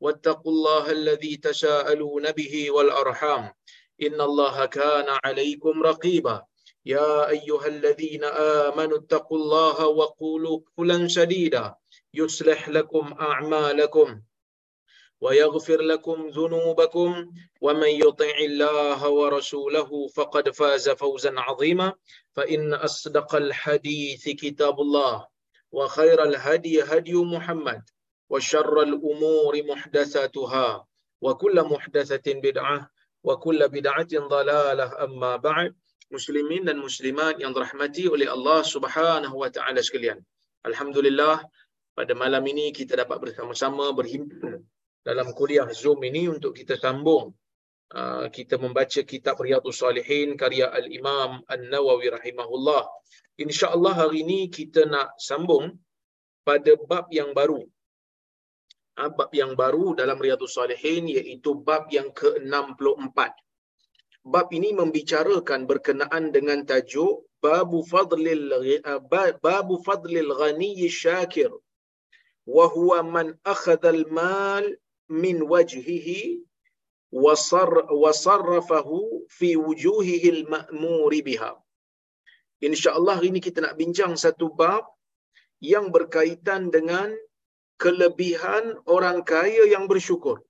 واتقوا الله الذي تساءلون به والأرحام. إن الله كان عليكم رقيبا. يا أيها الذين آمنوا اتقوا الله وقولوا قولا سديدا. يصلح لكم أعمالكم ويغفر لكم ذنوبكم. ومن يطع الله ورسوله فقد فاز فوزا عظيما. فإن أصدق الحديث كتاب الله وخير الهدي هدي محمد. وشر الأمور محدثاتها وكل محدثة بدعة وكل بدعة ضلالة أما بعد muslimin dan muslimat yang dirahmati oleh Allah Subhanahu wa taala sekalian. Alhamdulillah pada malam ini kita dapat bersama-sama berhimpun dalam kuliah Zoom ini untuk kita sambung uh, kita membaca kitab Riyadhus Salihin karya Al-Imam An-Nawawi rahimahullah. Insya-Allah hari ini kita nak sambung pada bab yang baru. Uh, bab yang baru dalam Riyadhus Salihin iaitu bab yang ke-64. Bab ini membicarakan berkenaan dengan tajuk babu fadlil babu fadlil ghani syakir. Wa huwa man akhadha al mal min wajhihi wa sarrafahu fi wujuhihi al ma'mur biha insyaallah ini kita nak bincang satu bab yang berkaitan dengan kelebihan orang kaya yang bersyukur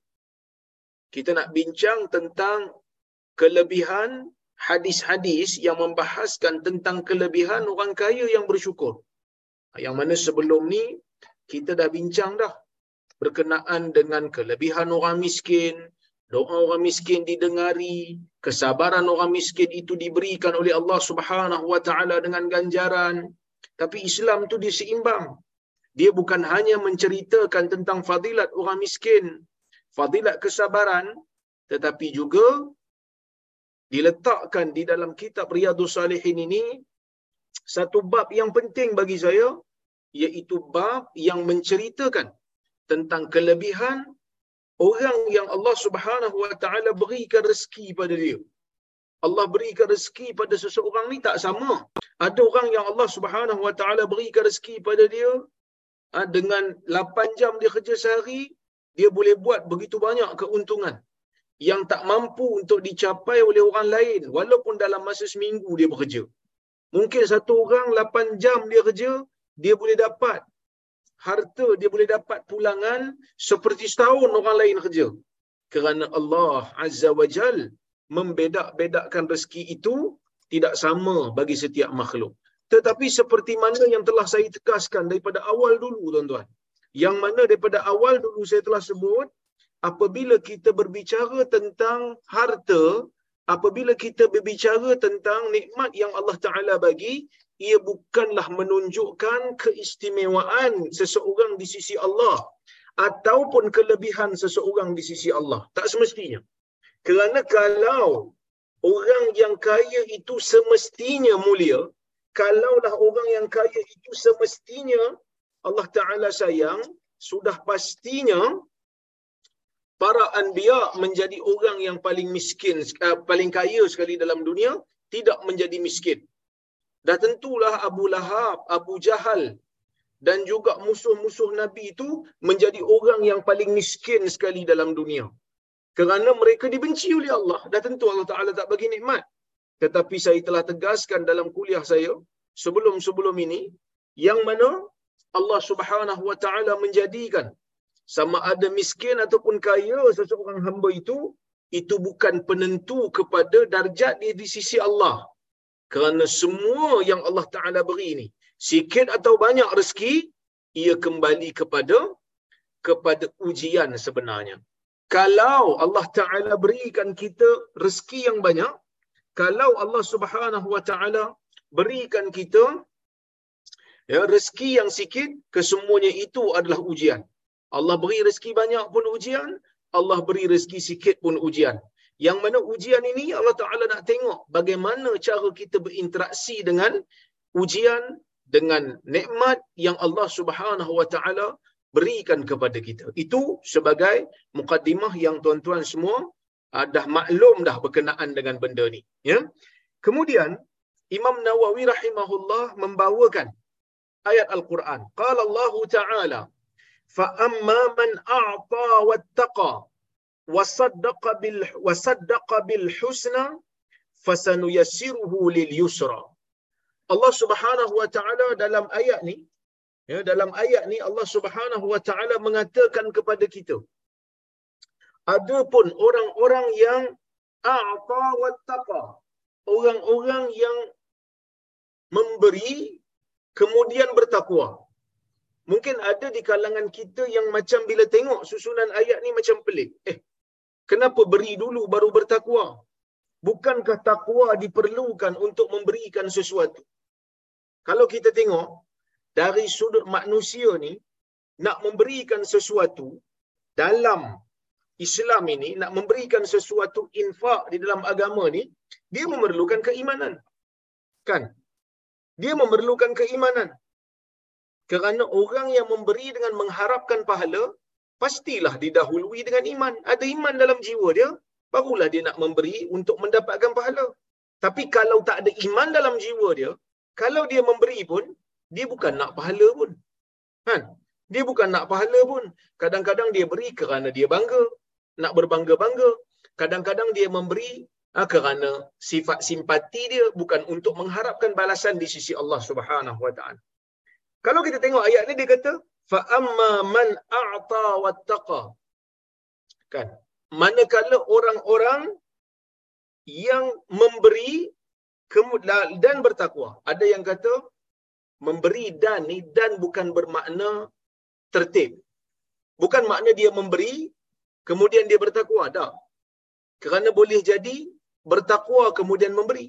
kita nak bincang tentang kelebihan hadis-hadis yang membahaskan tentang kelebihan orang kaya yang bersyukur. Yang mana sebelum ni kita dah bincang dah berkenaan dengan kelebihan orang miskin, doa orang miskin didengari, kesabaran orang miskin itu diberikan oleh Allah Subhanahu Wa Taala dengan ganjaran. Tapi Islam tu dia seimbang. Dia bukan hanya menceritakan tentang fadilat orang miskin, fadilat kesabaran, tetapi juga diletakkan di dalam kitab Riyadhus Salihin ini satu bab yang penting bagi saya iaitu bab yang menceritakan tentang kelebihan orang yang Allah Subhanahu Wa Taala berikan rezeki pada dia. Allah berikan rezeki pada seseorang ni tak sama. Ada orang yang Allah Subhanahu Wa Taala berikan rezeki pada dia dengan 8 jam dia kerja sehari, dia boleh buat begitu banyak keuntungan yang tak mampu untuk dicapai oleh orang lain walaupun dalam masa seminggu dia bekerja. Mungkin satu orang 8 jam dia kerja, dia boleh dapat harta, dia boleh dapat pulangan seperti setahun orang lain kerja. Kerana Allah Azza wa Jal membedak-bedakkan rezeki itu tidak sama bagi setiap makhluk. Tetapi seperti mana yang telah saya tegaskan daripada awal dulu tuan-tuan. Yang mana daripada awal dulu saya telah sebut, apabila kita berbicara tentang harta, apabila kita berbicara tentang nikmat yang Allah Ta'ala bagi, ia bukanlah menunjukkan keistimewaan seseorang di sisi Allah ataupun kelebihan seseorang di sisi Allah. Tak semestinya. Kerana kalau orang yang kaya itu semestinya mulia, kalaulah orang yang kaya itu semestinya Allah Ta'ala sayang, sudah pastinya para anbiya menjadi orang yang paling miskin uh, paling kaya sekali dalam dunia tidak menjadi miskin. Dah tentulah Abu Lahab Abu Jahal dan juga musuh-musuh nabi itu menjadi orang yang paling miskin sekali dalam dunia. Kerana mereka dibenci oleh Allah. Dah tentu Allah Taala tak bagi nikmat tetapi saya telah tegaskan dalam kuliah saya sebelum-sebelum ini yang mana Allah Subhanahu wa taala menjadikan sama ada miskin ataupun kaya seseorang hamba itu itu bukan penentu kepada darjat dia di sisi Allah. Kerana semua yang Allah Ta'ala beri ini, sikit atau banyak rezeki, ia kembali kepada kepada ujian sebenarnya. Kalau Allah Ta'ala berikan kita rezeki yang banyak, kalau Allah Subhanahu Wa Ta'ala berikan kita ya, rezeki yang sikit, kesemuanya itu adalah ujian. Allah beri rezeki banyak pun ujian, Allah beri rezeki sikit pun ujian. Yang mana ujian ini Allah Ta'ala nak tengok bagaimana cara kita berinteraksi dengan ujian, dengan nikmat yang Allah Subhanahu Wa Ta'ala berikan kepada kita. Itu sebagai mukaddimah yang tuan-tuan semua uh, dah maklum dah berkenaan dengan benda ni ya? Kemudian Imam Nawawi rahimahullah membawakan ayat al-Quran. Qala Allah taala fa amma man a'ta wattaqa wasaddaqa bil wasaddaqa bil husna fasanuyassiruhu lil yusra. Allah Subhanahu wa taala dalam ayat ni ya dalam ayat ni Allah Subhanahu wa taala mengatakan kepada kita adapun orang-orang yang a'ta wattaqa orang-orang yang memberi kemudian bertakwa. Mungkin ada di kalangan kita yang macam bila tengok susunan ayat ni macam pelik. Eh kenapa beri dulu baru bertakwa? Bukankah takwa diperlukan untuk memberikan sesuatu? Kalau kita tengok dari sudut manusia ni nak memberikan sesuatu dalam Islam ini nak memberikan sesuatu infak di dalam agama ni dia memerlukan keimanan kan dia memerlukan keimanan kerana orang yang memberi dengan mengharapkan pahala pastilah didahului dengan iman ada iman dalam jiwa dia barulah dia nak memberi untuk mendapatkan pahala tapi kalau tak ada iman dalam jiwa dia kalau dia memberi pun dia bukan nak pahala pun. Kan? Dia bukan nak pahala pun. Kadang-kadang dia beri kerana dia bangga. Nak berbangga-bangga. Kadang-kadang dia memberi ha, kerana sifat simpati dia bukan untuk mengharapkan balasan di sisi Allah Subhanahu Wa Taala. Kalau kita tengok ayat ni dia kata fa amma man a'ta wattaqa. Kan? Manakala orang-orang yang memberi dan bertakwa. Ada yang kata memberi dan ni dan bukan bermakna tertib. Bukan makna dia memberi kemudian dia bertakwa, tak. Kerana boleh jadi bertakwa kemudian memberi.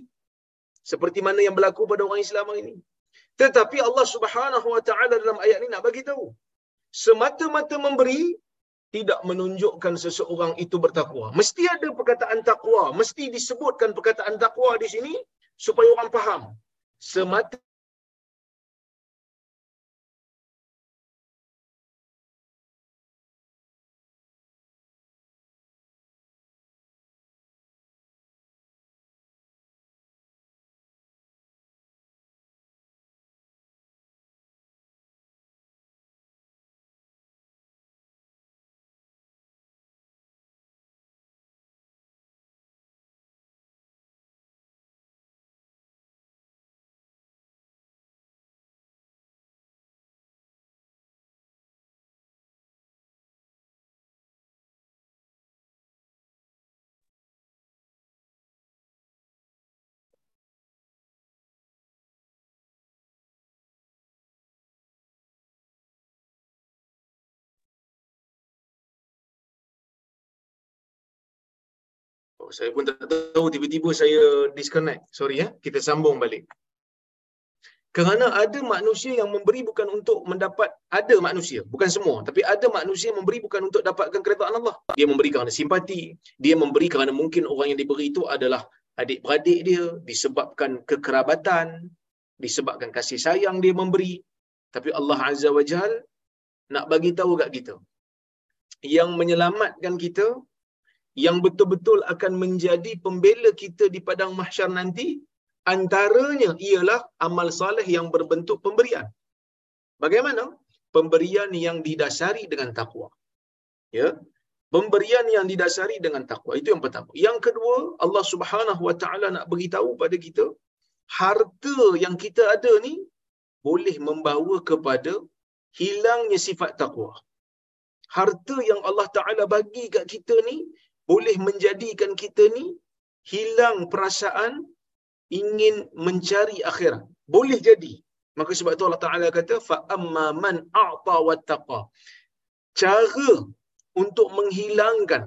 Seperti mana yang berlaku pada orang Islam ini. Tetapi Allah Subhanahu Wa Taala dalam ayat ini nak bagi tahu, semata-mata memberi tidak menunjukkan seseorang itu bertakwa. Mesti ada perkataan takwa, mesti disebutkan perkataan takwa di sini supaya orang faham. Semata Saya pun tak tahu tiba-tiba saya disconnect. Sorry ya. Kita sambung balik. Kerana ada manusia yang memberi bukan untuk mendapat ada manusia, bukan semua, tapi ada manusia yang memberi bukan untuk dapatkan keredaan Allah. Dia memberi kerana simpati, dia memberi kerana mungkin orang yang diberi itu adalah adik-beradik dia disebabkan kekerabatan, disebabkan kasih sayang dia memberi. Tapi Allah Azza wa Jal nak bagi tahu kat kita yang menyelamatkan kita yang betul-betul akan menjadi pembela kita di padang mahsyar nanti antaranya ialah amal soleh yang berbentuk pemberian. Bagaimana? Pemberian yang didasari dengan takwa. Ya. Pemberian yang didasari dengan takwa itu yang pertama. Yang kedua, Allah Subhanahu Wa Taala nak beritahu pada kita harta yang kita ada ni boleh membawa kepada hilangnya sifat takwa. Harta yang Allah Taala bagi kat kita ni boleh menjadikan kita ni hilang perasaan ingin mencari akhirat. Boleh jadi. Maka sebab tu Allah Taala kata amma man a'ta wattaqa. Cara untuk menghilangkan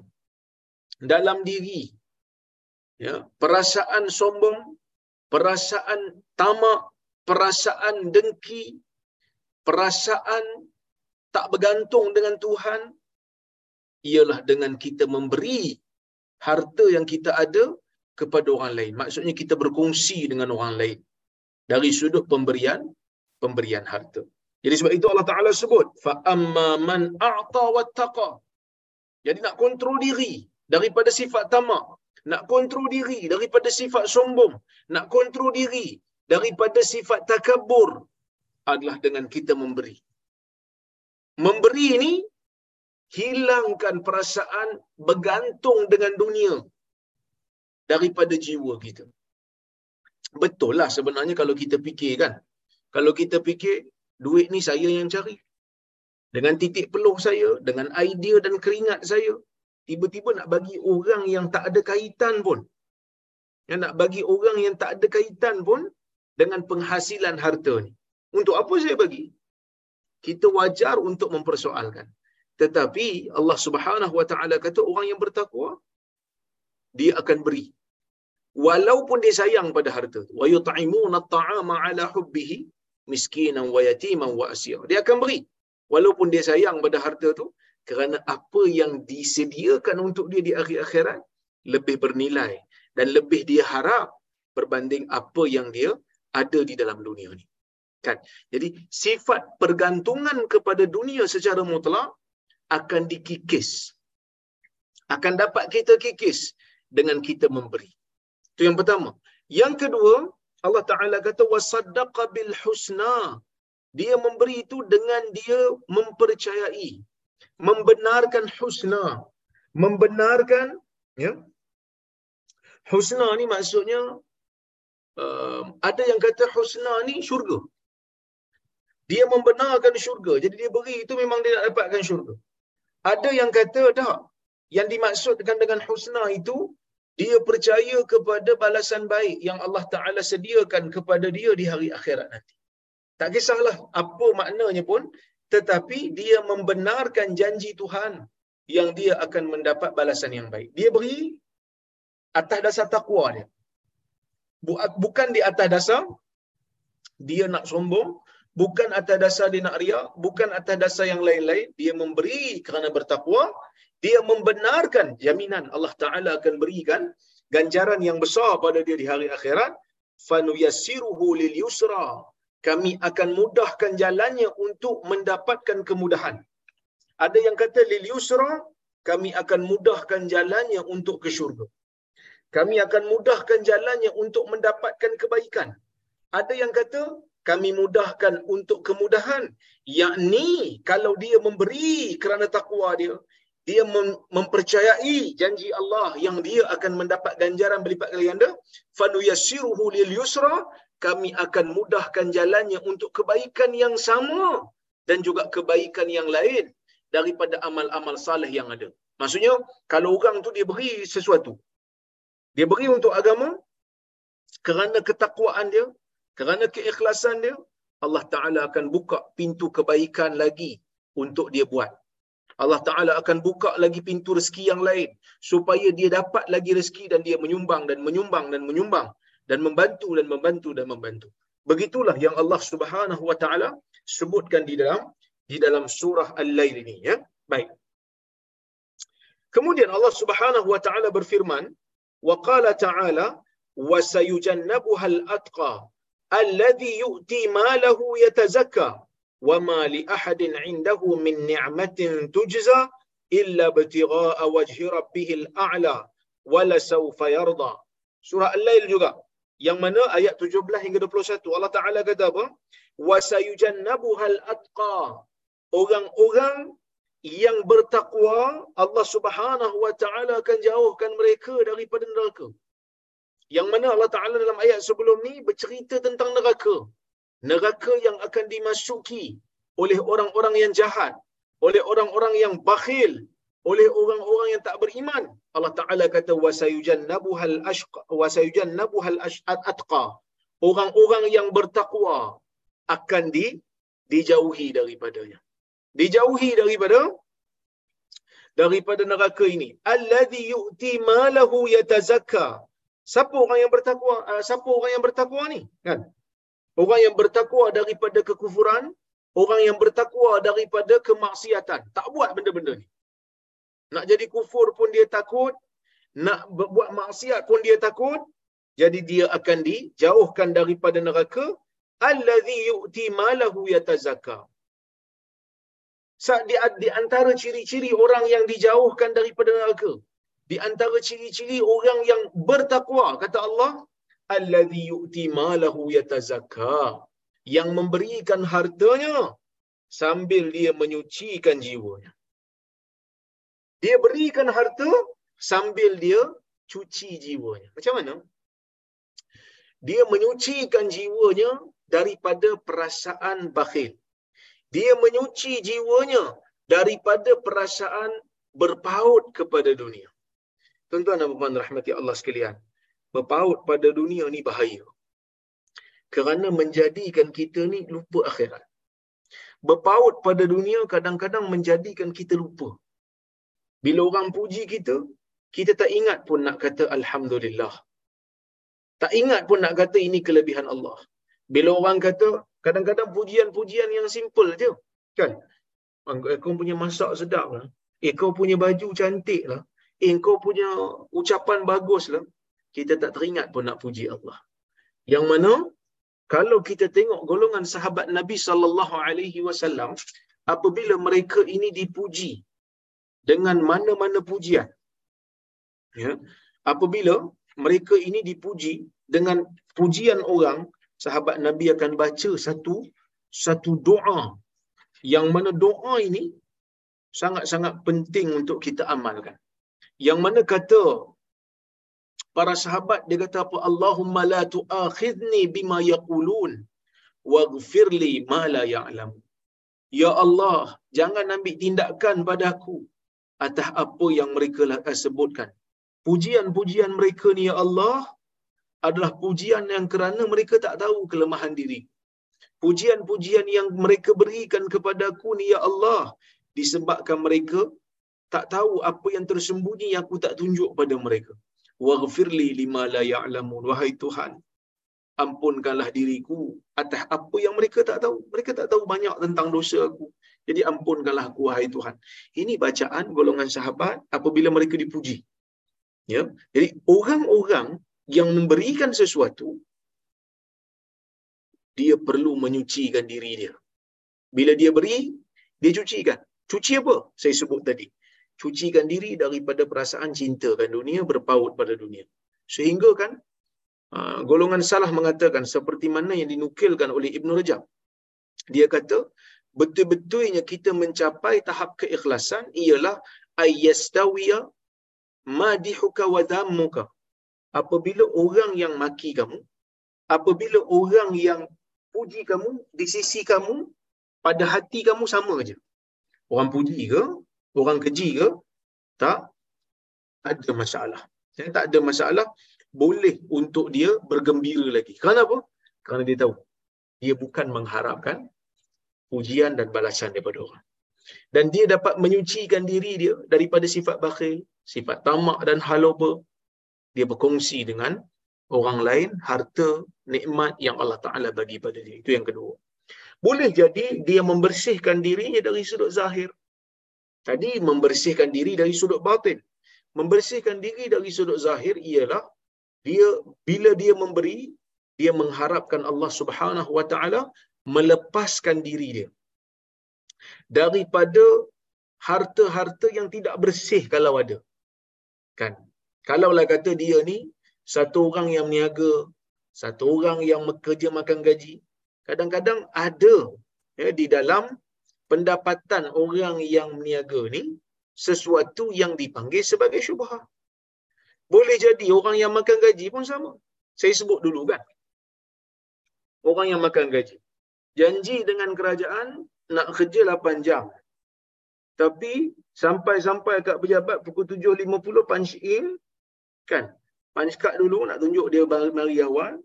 dalam diri ya perasaan sombong, perasaan tamak, perasaan dengki, perasaan tak bergantung dengan Tuhan ialah dengan kita memberi harta yang kita ada kepada orang lain. Maksudnya kita berkongsi dengan orang lain dari sudut pemberian pemberian harta. Jadi sebab itu Allah Taala sebut fa amma man a'ta wattaqa. Jadi nak kontrol diri daripada sifat tamak, nak kontrol diri daripada sifat sombong, nak kontrol diri daripada sifat takabur adalah dengan kita memberi. Memberi ini hilangkan perasaan bergantung dengan dunia daripada jiwa kita. Betul lah sebenarnya kalau kita fikir kan. Kalau kita fikir, duit ni saya yang cari. Dengan titik peluh saya, dengan idea dan keringat saya, tiba-tiba nak bagi orang yang tak ada kaitan pun. Yang nak bagi orang yang tak ada kaitan pun dengan penghasilan harta ni. Untuk apa saya bagi? Kita wajar untuk mempersoalkan. Tetapi Allah Subhanahu Wa Taala kata orang yang bertakwa dia akan beri. Walaupun dia sayang pada harta. Wa yut'imuna at'ama ala hubbihi miskinan wa yatiman wa asira. Dia akan beri. Walaupun dia sayang pada harta tu kerana apa yang disediakan untuk dia di akhir akhirat lebih bernilai dan lebih dia harap berbanding apa yang dia ada di dalam dunia ni. Kan? Jadi sifat pergantungan kepada dunia secara mutlak akan dikikis akan dapat kita kikis dengan kita memberi itu yang pertama. Yang kedua, Allah Taala kata bil husna. Dia memberi itu dengan dia mempercayai, membenarkan husna, membenarkan ya. Husna ni maksudnya uh, ada yang kata husna ni syurga. Dia membenarkan syurga. Jadi dia beri itu memang dia nak dapatkan syurga. Ada yang kata tak. Yang dimaksudkan dengan husna itu dia percaya kepada balasan baik yang Allah Ta'ala sediakan kepada dia di hari akhirat nanti. Tak kisahlah apa maknanya pun, tetapi dia membenarkan janji Tuhan yang dia akan mendapat balasan yang baik. Dia beri atas dasar takwa dia. Bukan di atas dasar dia nak sombong, bukan atas dasar dia nak riak, bukan atas dasar yang lain-lain. Dia memberi kerana bertakwa, dia membenarkan jaminan Allah Taala akan berikan ganjaran yang besar pada dia di hari akhirat. Fanuyassiruhu lil yusra. Kami akan mudahkan jalannya untuk mendapatkan kemudahan. Ada yang kata lil yusra kami akan mudahkan jalannya untuk ke syurga. Kami akan mudahkan jalannya untuk mendapatkan kebaikan. Ada yang kata kami mudahkan untuk kemudahan. Yakni kalau dia memberi kerana takwa dia dia mempercayai janji Allah yang dia akan mendapat ganjaran berlipat kali ganda fanuyassiruhu lil yusra kami akan mudahkan jalannya untuk kebaikan yang sama dan juga kebaikan yang lain daripada amal-amal saleh yang ada. Maksudnya kalau orang tu dia beri sesuatu dia beri untuk agama kerana ketakwaan dia kerana keikhlasan dia Allah Taala akan buka pintu kebaikan lagi untuk dia buat Allah Ta'ala akan buka lagi pintu rezeki yang lain supaya dia dapat lagi rezeki dan dia menyumbang dan menyumbang dan menyumbang dan membantu dan membantu dan membantu. Begitulah yang Allah Subhanahu Wa Ta'ala sebutkan di dalam di dalam surah Al-Lail ini ya. Baik. Kemudian Allah Subhanahu Wa Ta'ala berfirman, ta'ala wa sayujannabuha al-atqa الذي li ماله يتزكى وما لأحد عنده من نعمة تجزى إلا ابتغاء وجه ربه الأعلى yarda يرضى سورة الليل juga yang mana ayat 17 hingga 21 Allah Ta'ala kata apa? وَسَيُجَنَّبُهَا الْأَتْقَى Orang-orang yang bertakwa Allah Subhanahu Wa Ta'ala akan jauhkan mereka daripada neraka. Yang mana Allah Taala dalam ayat sebelum ni bercerita tentang neraka neraka yang akan dimasuki oleh orang-orang yang jahat, oleh orang-orang yang bakhil, oleh orang-orang yang tak beriman. Allah Taala kata wasayujannabuhal ashqa wasayujannabuhal atqa. Orang-orang yang bertakwa akan di dijauhi daripadanya. Dijauhi daripada daripada neraka ini. Allazi yu'ti malahu yatazakka. Siapa orang yang bertakwa? Uh, siapa orang yang bertakwa ni? Kan? Orang yang bertakwa daripada kekufuran, orang yang bertakwa daripada kemaksiatan. Tak buat benda-benda ni. Nak jadi kufur pun dia takut, nak buat maksiat pun dia takut. Jadi dia akan dijauhkan daripada neraka. Allazi yu'ti malahu yatazakka. Di, di antara ciri-ciri orang yang dijauhkan daripada neraka. Di antara ciri-ciri orang yang bertakwa, kata Allah, allazi yu'ti malahu yatazakka. Yang memberikan hartanya sambil dia menyucikan jiwanya. Dia berikan harta sambil dia cuci jiwanya. Macam mana? Dia menyucikan jiwanya daripada perasaan bakhil. Dia menyuci jiwanya daripada perasaan berpaut kepada dunia. Tuan-tuan dan puan rahmati Allah sekalian. Berpaut pada dunia ni bahaya. Kerana menjadikan kita ni lupa akhirat. Berpaut pada dunia kadang-kadang menjadikan kita lupa. Bila orang puji kita, kita tak ingat pun nak kata Alhamdulillah. Tak ingat pun nak kata ini kelebihan Allah. Bila orang kata, kadang-kadang pujian-pujian yang simple je. Kan? Eh, kau punya masak sedap lah. Eh, kau punya baju cantik lah. Eh, kau punya ucapan bagus lah. Kita tak teringat pun nak puji Allah. Yang mana, kalau kita tengok golongan sahabat Nabi sallallahu alaihi wasallam apabila mereka ini dipuji dengan mana-mana pujian. Ya. Apabila mereka ini dipuji dengan pujian orang, sahabat Nabi akan baca satu satu doa yang mana doa ini sangat-sangat penting untuk kita amalkan. Yang mana kata para sahabat dia kata apa Allahumma la tu'akhidni bima yaqulun waghfirli ma la ya'lam. Ya Allah, jangan ambil tindakan pada aku atas apa yang mereka sebutkan. Pujian-pujian mereka ni ya Allah adalah pujian yang kerana mereka tak tahu kelemahan diri. Pujian-pujian yang mereka berikan kepada aku ni ya Allah disebabkan mereka tak tahu apa yang tersembunyi yang aku tak tunjuk pada mereka. Waghfirli lima la ya'lamun wahai Tuhan ampunkanlah diriku atas apa yang mereka tak tahu. Mereka tak tahu banyak tentang dosa aku. Jadi ampunkanlah aku wahai Tuhan. Ini bacaan golongan sahabat apabila mereka dipuji. Ya. Jadi orang-orang yang memberikan sesuatu dia perlu menyucikan diri dia. Bila dia beri, dia cucikan. Cuci apa? Saya sebut tadi. Cucikan diri daripada perasaan cintakan dunia, berpaut pada dunia. Sehingga kan, ah, golongan salah mengatakan seperti mana yang dinukilkan oleh Ibn Rajab. Dia kata, betul-betulnya kita mencapai tahap keikhlasan ialah ayyastawiya madihuka wa dhammuka apabila orang yang maki kamu apabila orang yang puji kamu di sisi kamu pada hati kamu sama aja orang puji ke orang keji ke tak ada masalah ya, tak ada masalah boleh untuk dia bergembira lagi kenapa kerana dia tahu dia bukan mengharapkan pujian dan balasan daripada orang. Dan dia dapat menyucikan diri dia daripada sifat bakhil, sifat tamak dan haloba. Dia berkongsi dengan orang lain harta nikmat yang Allah Ta'ala bagi pada dia. Itu yang kedua. Boleh jadi dia membersihkan dirinya dari sudut zahir. Tadi membersihkan diri dari sudut batin. Membersihkan diri dari sudut zahir ialah dia bila dia memberi, dia mengharapkan Allah Subhanahu Wa Ta'ala melepaskan diri dia daripada harta-harta yang tidak bersih kalau ada. Kan? Kalaulah kata dia ni satu orang yang meniaga, satu orang yang bekerja makan gaji, kadang-kadang ada ya, di dalam pendapatan orang yang meniaga ni sesuatu yang dipanggil sebagai syubhah. Boleh jadi orang yang makan gaji pun sama. Saya sebut dulu kan. Orang yang makan gaji janji dengan kerajaan nak kerja 8 jam. Tapi sampai-sampai kat pejabat pukul 7.50 punch in. Kan? Punch card dulu nak tunjuk dia mari awal.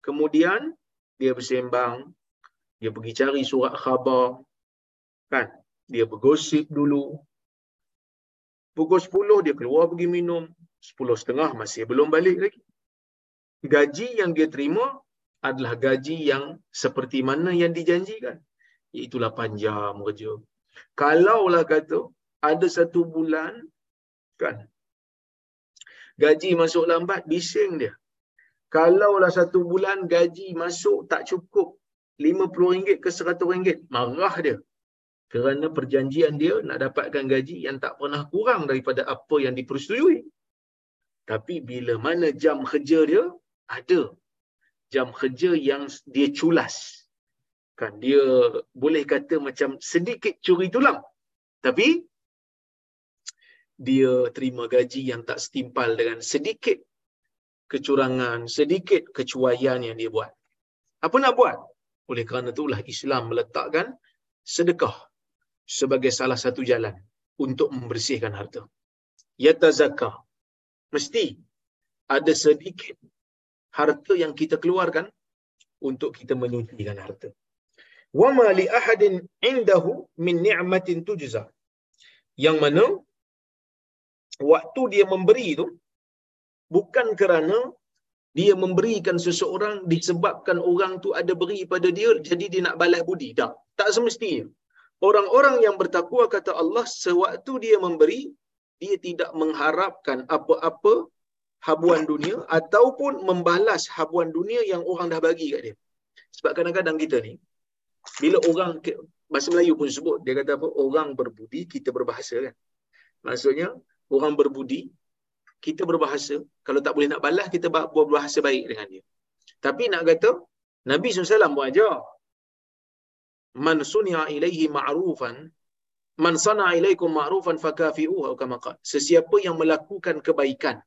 Kemudian dia bersembang. Dia pergi cari surat khabar. Kan? Dia bergosip dulu. Pukul 10 dia keluar pergi minum. 10.30 masih belum balik lagi. Gaji yang dia terima adalah gaji yang seperti mana yang dijanjikan. 8 jam kerja. Kalaulah kata ada satu bulan kan gaji masuk lambat bising dia. Kalaulah satu bulan gaji masuk tak cukup RM50 ke RM100 marah dia. Kerana perjanjian dia nak dapatkan gaji yang tak pernah kurang daripada apa yang dipersetujui. Tapi bila mana jam kerja dia ada jam kerja yang dia culas. Kan dia boleh kata macam sedikit curi tulang. Tapi dia terima gaji yang tak setimpal dengan sedikit kecurangan, sedikit kecuaian yang dia buat. Apa nak buat? Oleh kerana itulah Islam meletakkan sedekah sebagai salah satu jalan untuk membersihkan harta. Yatazakah. Mesti ada sedikit harta yang kita keluarkan untuk kita menyucikan harta. Wa ma li ahadin indahu min ni'matin tujza. Yang mana waktu dia memberi itu bukan kerana dia memberikan seseorang disebabkan orang tu ada beri pada dia jadi dia nak balas budi. Tak. Tak semestinya. Orang-orang yang bertakwa kata Allah sewaktu dia memberi dia tidak mengharapkan apa-apa habuan dunia ataupun membalas habuan dunia yang orang dah bagi kat dia. Sebab kadang-kadang kita ni bila orang bahasa Melayu pun sebut dia kata apa orang berbudi kita berbahasa kan. Maksudnya orang berbudi kita berbahasa kalau tak boleh nak balas kita berbahasa baik dengan dia. Tapi nak kata Nabi SAW pun ajar man sunya ilaihi ma'rufan man sana ilaikum ma'rufan fakafi'uhu kama qala sesiapa yang melakukan kebaikan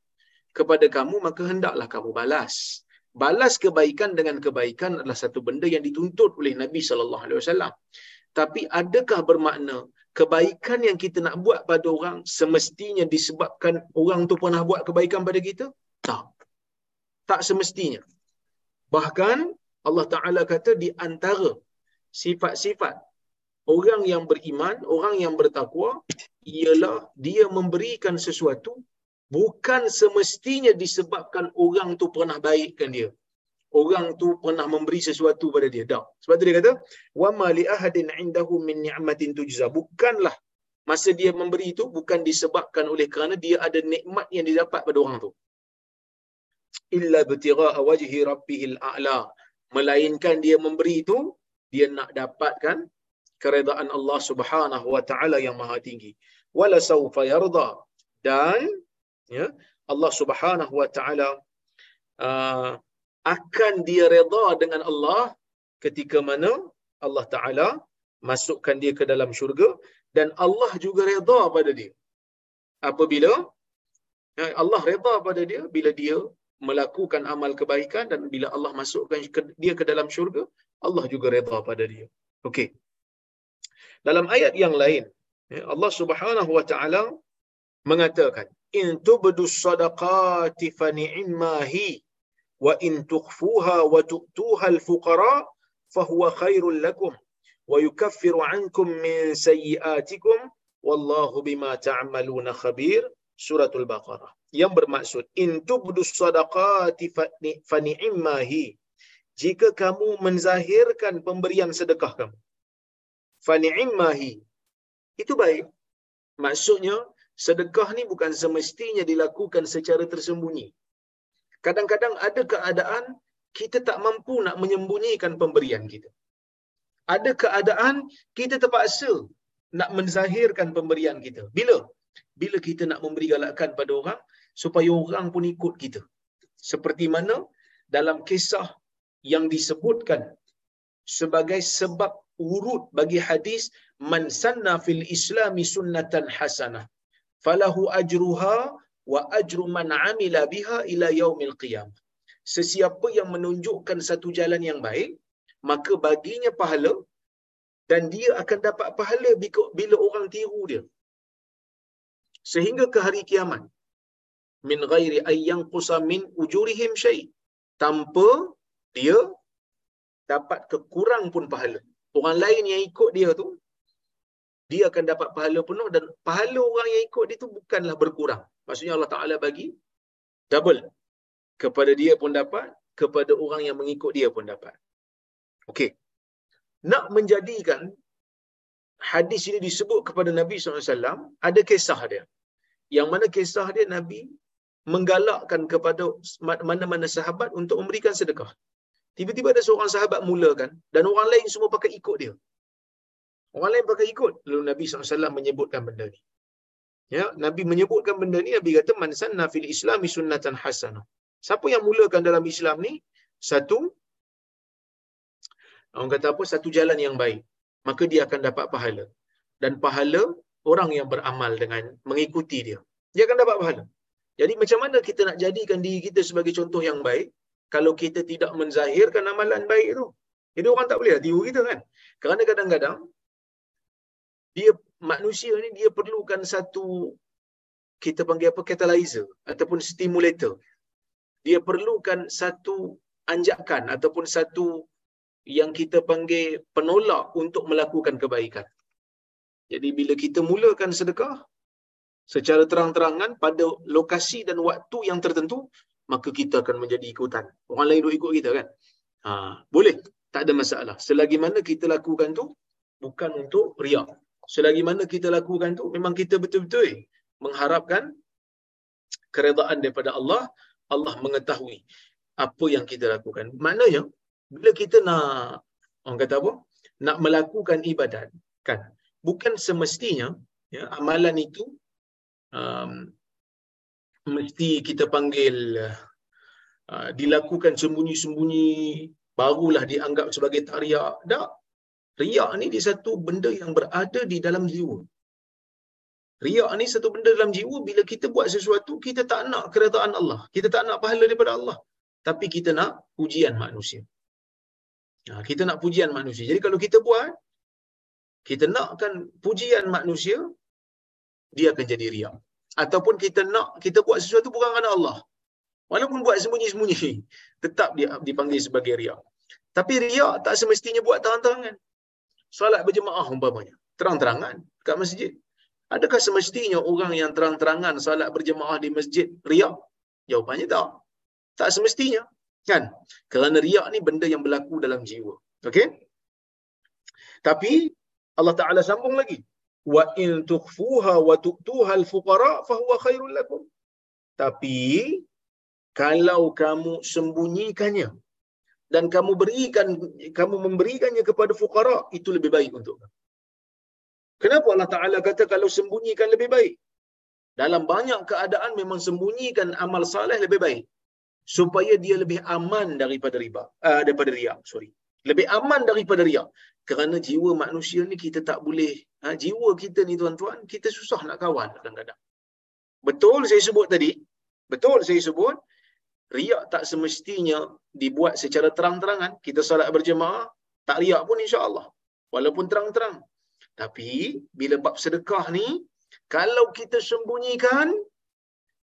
kepada kamu maka hendaklah kamu balas. Balas kebaikan dengan kebaikan adalah satu benda yang dituntut oleh Nabi sallallahu alaihi wasallam. Tapi adakah bermakna kebaikan yang kita nak buat pada orang semestinya disebabkan orang tu pernah buat kebaikan pada kita? Tak. Tak semestinya. Bahkan Allah Taala kata di antara sifat-sifat orang yang beriman, orang yang bertakwa ialah dia memberikan sesuatu bukan semestinya disebabkan orang tu pernah baikkan dia. Orang tu pernah memberi sesuatu pada dia. Tak. Sebab tu dia kata, wa ma li ahadin indahu min ni'matin tujza. Bukanlah masa dia memberi itu bukan disebabkan oleh kerana dia ada nikmat yang didapat pada orang tu. Illa btigha'a wajhi rabbihil a'la. Melainkan dia memberi itu dia nak dapatkan keredaan Allah Subhanahu wa taala yang maha tinggi. Wala saufa yarda dan ya Allah Subhanahu wa taala uh, akan dia redha dengan Allah ketika mana Allah taala masukkan dia ke dalam syurga dan Allah juga redha pada dia apabila ya, Allah redha pada dia bila dia melakukan amal kebaikan dan bila Allah masukkan dia ke dalam syurga Allah juga redha pada dia. Okey. Dalam ayat yang lain ya, Allah Subhanahu wa taala mengatakan in tubdu sadaqati fa ni'ma hi wa in tukhfuha wa tu'tuha al-fuqara fa huwa khairul lakum wa yukaffiru 'ankum min sayyi'atikum wallahu bima ta'maluna khabir. Suratul baqarah. Yang bermaksud in tubdu sadaqati fa ni'ma hi jika kamu menzahirkan pemberian sedekah kamu fa ni'ma hi itu baik maksudnya sedekah ni bukan semestinya dilakukan secara tersembunyi. Kadang-kadang ada keadaan kita tak mampu nak menyembunyikan pemberian kita. Ada keadaan kita terpaksa nak menzahirkan pemberian kita. Bila? Bila kita nak memberi galakan pada orang supaya orang pun ikut kita. Seperti mana dalam kisah yang disebutkan sebagai sebab urut bagi hadis man sanna fil islami sunnatan hasanah falahu ajruha wa ajru man amila biha ila yaumil qiyamah. Sesiapa yang menunjukkan satu jalan yang baik, maka baginya pahala dan dia akan dapat pahala bila orang tiru dia. sehingga ke hari kiamat min ghairi ayyang qusa min ujurihim syai tanpa dia dapat kekurang pun pahala. Orang lain yang ikut dia tu dia akan dapat pahala penuh dan pahala orang yang ikut dia tu bukanlah berkurang. Maksudnya Allah Taala bagi double. Kepada dia pun dapat kepada orang yang mengikut dia pun dapat. Okey. Nak menjadikan hadis ini disebut kepada Nabi SAW, ada kisah dia. Yang mana kisah dia Nabi menggalakkan kepada mana-mana sahabat untuk memberikan sedekah. Tiba-tiba ada seorang sahabat mulakan dan orang lain semua pakai ikut dia. Orang lain pakai ikut. Lalu Nabi SAW menyebutkan benda ni. Ya, Nabi menyebutkan benda ni, Nabi kata, Man sanna fil islami sunnatan hasanah. Siapa yang mulakan dalam Islam ni, satu, orang kata apa, satu jalan yang baik maka dia akan dapat pahala. Dan pahala orang yang beramal dengan mengikuti dia. Dia akan dapat pahala. Jadi macam mana kita nak jadikan diri kita sebagai contoh yang baik kalau kita tidak menzahirkan amalan baik tu? Jadi orang tak boleh tiru kita kan? Kerana kadang-kadang dia manusia ni dia perlukan satu kita panggil apa catalyzer ataupun stimulator. Dia perlukan satu anjakan ataupun satu yang kita panggil penolak untuk melakukan kebaikan. Jadi bila kita mulakan sedekah secara terang-terangan pada lokasi dan waktu yang tertentu, maka kita akan menjadi ikutan. Orang lain duk ikut kita kan? Ha, boleh, tak ada masalah. Selagi mana kita lakukan tu bukan untuk riak. Selagi mana kita lakukan tu memang kita betul-betul mengharapkan keredaan daripada Allah, Allah mengetahui apa yang kita lakukan. Maknanya bila kita nak orang kata apa nak melakukan ibadat kan bukan semestinya ya, amalan itu um, mesti kita panggil uh, dilakukan sembunyi-sembunyi barulah dianggap sebagai tariak tak. Riak ni di satu benda yang berada di dalam jiwa. Riak ni satu benda dalam jiwa bila kita buat sesuatu kita tak nak keredaan Allah. Kita tak nak pahala daripada Allah. Tapi kita nak pujian manusia. Ha, kita nak pujian manusia. Jadi kalau kita buat, kita nakkan pujian manusia, dia akan jadi riak. Ataupun kita nak kita buat sesuatu bukan kerana Allah. Walaupun buat sembunyi-sembunyi, tetap dia dipanggil sebagai riak. Tapi riak tak semestinya buat terang-terangan. Solat berjemaah umpamanya. Terang-terangan kat masjid. Adakah semestinya orang yang terang-terangan solat berjemaah di masjid riak? Jawapannya tak. Tak semestinya. Kan? Kerana riak ni benda yang berlaku dalam jiwa. Okey? Tapi Allah Taala sambung lagi. Wa in tukhfuha wa tu'tuha al-fuqara fa huwa khairul lakum. Tapi kalau kamu sembunyikannya dan kamu berikan kamu memberikannya kepada fuqara itu lebih baik untuk kamu. Kenapa Allah Taala kata kalau sembunyikan lebih baik? Dalam banyak keadaan memang sembunyikan amal saleh lebih baik supaya dia lebih aman daripada riba uh, daripada riak sorry lebih aman daripada riak. Kerana jiwa manusia ni kita tak boleh ha, jiwa kita ni tuan-tuan kita susah nak kawal kadang-kadang. Betul saya sebut tadi betul saya sebut riak tak semestinya dibuat secara terang-terangan. Kita solat berjemaah tak riak pun insya-Allah walaupun terang-terang. Tapi bila bab sedekah ni kalau kita sembunyikan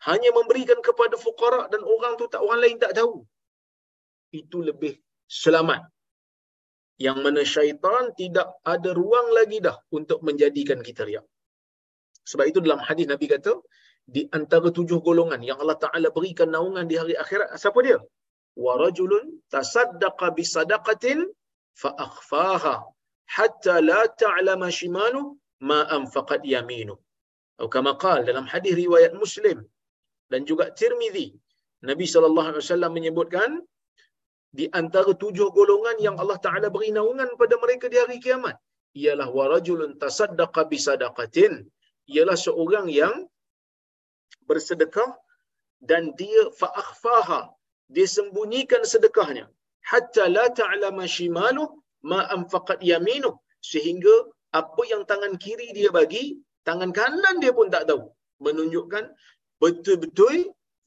hanya memberikan kepada fuqara dan orang tu tak orang lain tak tahu itu lebih selamat yang mana syaitan tidak ada ruang lagi dah untuk menjadikan kita riak sebab itu dalam hadis nabi kata di antara tujuh golongan yang Allah Taala berikan naungan di hari akhirat siapa dia bi sadaqatin fa akhfaha hatta la ta'lama shimalu ma anfaqat yaminu atau kama qala dalam hadis riwayat muslim dan juga Tirmizi. Nabi wasallam menyebutkan di antara tujuh golongan yang Allah Taala beri naungan pada mereka di hari kiamat ialah warajulun tasaddaqa bi sadaqatin. Ialah seorang yang bersedekah dan dia fa'akhfaha dia sembunyikan sedekahnya. Hatta la ta'lama shimalu ma anfaqat yaminu sehingga apa yang tangan kiri dia bagi tangan kanan dia pun tak tahu. Menunjukkan betul-betul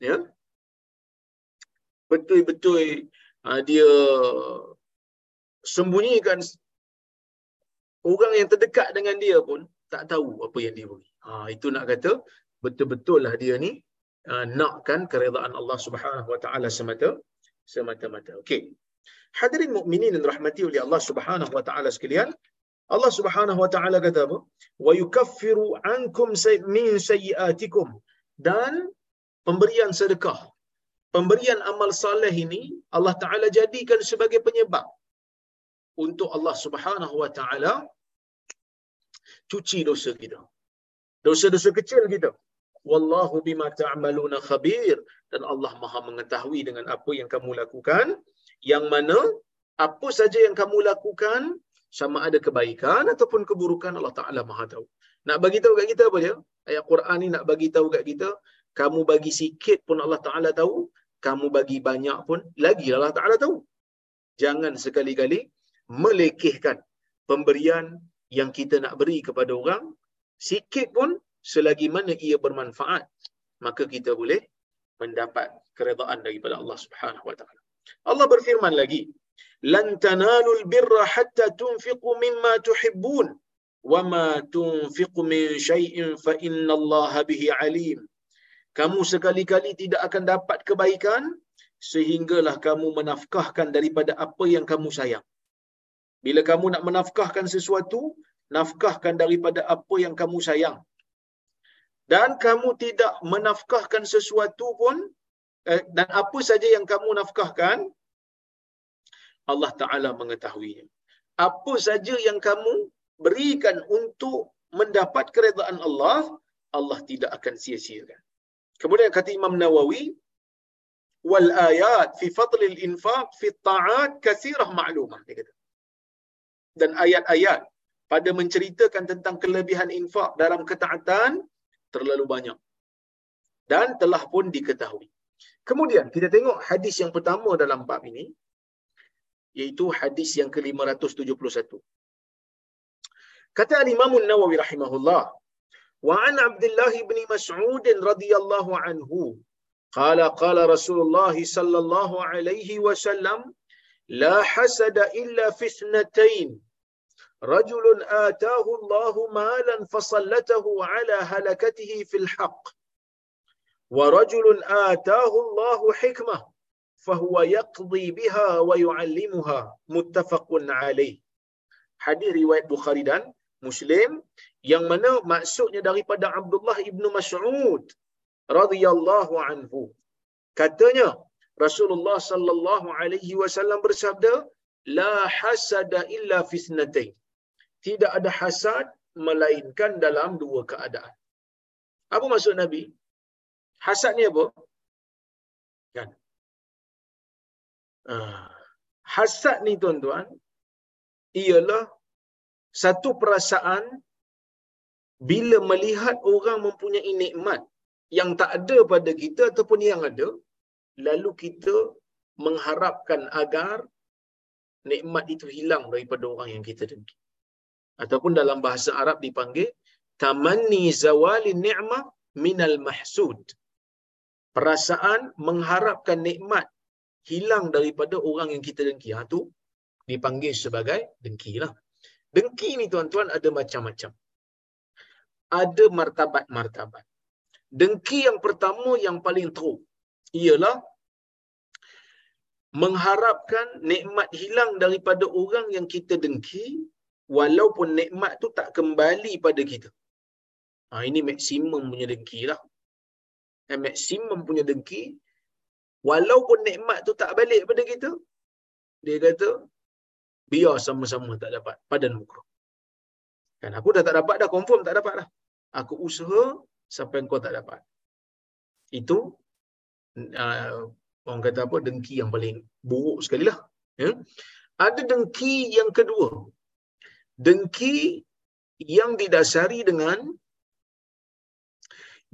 ya betul-betul dia sembunyikan orang yang terdekat dengan dia pun tak tahu apa yang dia beri. Ha, itu nak kata betul-betul lah dia ni uh, nakkan keredaan Allah Subhanahu Wa Taala semata semata-mata. Okey. Hadirin mukminin dan rahmati oleh Allah Subhanahu Wa Taala sekalian, Allah Subhanahu Wa Taala kata apa? Wa yukaffiru ankum min sayyiatikum dan pemberian sedekah pemberian amal saleh ini Allah Taala jadikan sebagai penyebab untuk Allah Subhanahu wa taala cuci dosa kita. Dosa-dosa kecil kita. Wallahu bima ta'maluna khabir dan Allah Maha mengetahui dengan apa yang kamu lakukan yang mana apa saja yang kamu lakukan sama ada kebaikan ataupun keburukan Allah Taala Maha tahu. Nak bagi tahu kat kita apa dia? Ayat Quran ni nak bagi tahu kat kita, kamu bagi sikit pun Allah Taala tahu, kamu bagi banyak pun lagi Allah Taala tahu. Jangan sekali-kali melekehkan pemberian yang kita nak beri kepada orang sikit pun selagi mana ia bermanfaat maka kita boleh mendapat keredaan daripada Allah Subhanahu wa taala. Allah berfirman lagi, "Lan tanalul birra hatta tunfiqu mimma tuhibbun wa ma tunfiqu min shay'in fa innallaha bihi alim." Kamu sekali-kali tidak akan dapat kebaikan sehinggalah kamu menafkahkan daripada apa yang kamu sayang. Bila kamu nak menafkahkan sesuatu, nafkahkan daripada apa yang kamu sayang. Dan kamu tidak menafkahkan sesuatu pun, eh, dan apa saja yang kamu nafkahkan, Allah Ta'ala mengetahuinya. Apa saja yang kamu berikan untuk mendapat keredaan Allah, Allah tidak akan sia-siakan. Kemudian kata Imam Nawawi, wal ayat fi fadlil infaq fi ta'at kathirah ma'lumah. Dia kata dan ayat-ayat pada menceritakan tentang kelebihan infak dalam ketaatan terlalu banyak dan telah pun diketahui. Kemudian kita tengok hadis yang pertama dalam bab ini iaitu hadis yang ke-571. Kata Imam An-Nawawi rahimahullah, وعن عبد الله بن مسعود رضي الله عنه قال قال رسول الله صلى الله عليه وسلم لا حسد إلا في اثنتين. رجل آتاه الله مالا فصلته على هلكته في الحق. ورجل آتاه الله حكمة فهو يقضي بها ويعلمها. متفق عليه. حديث رواية بخاري مسلم. Yang mana maksudnya daripada Abdullah ibnu Mas'ud radhiyallahu anhu katanya Rasulullah sallallahu alaihi wasallam bersabda, "La hasada illa fisnatain." Tidak ada hasad melainkan dalam dua keadaan. Apa maksud Nabi? Hasad ni apa? Kan? Uh, hasad ni tuan-tuan, ialah satu perasaan bila melihat orang mempunyai nikmat yang tak ada pada kita ataupun yang ada, lalu kita mengharapkan agar nikmat itu hilang daripada orang yang kita dengki. Ataupun dalam bahasa Arab dipanggil tamanni zawali ni'mah minal mahsud. Perasaan mengharapkan nikmat hilang daripada orang yang kita dengki. Ha, tu dipanggil sebagai dengki lah. Dengki ni tuan-tuan ada macam-macam. Ada martabat-martabat. Dengki yang pertama yang paling teruk ialah mengharapkan nikmat hilang daripada orang yang kita dengki walaupun nikmat tu tak kembali pada kita. Ha, ini maksimum punya dengki lah. Eh, maksimum punya dengki walaupun nikmat tu tak balik pada kita dia kata biar sama-sama tak dapat padan muka. Kan aku dah tak dapat dah confirm tak dapat dah. Aku usaha sampai kau tak dapat. Itu uh, orang kata apa dengki yang paling buruk sekali lah ya ada dengki yang kedua dengki yang didasari dengan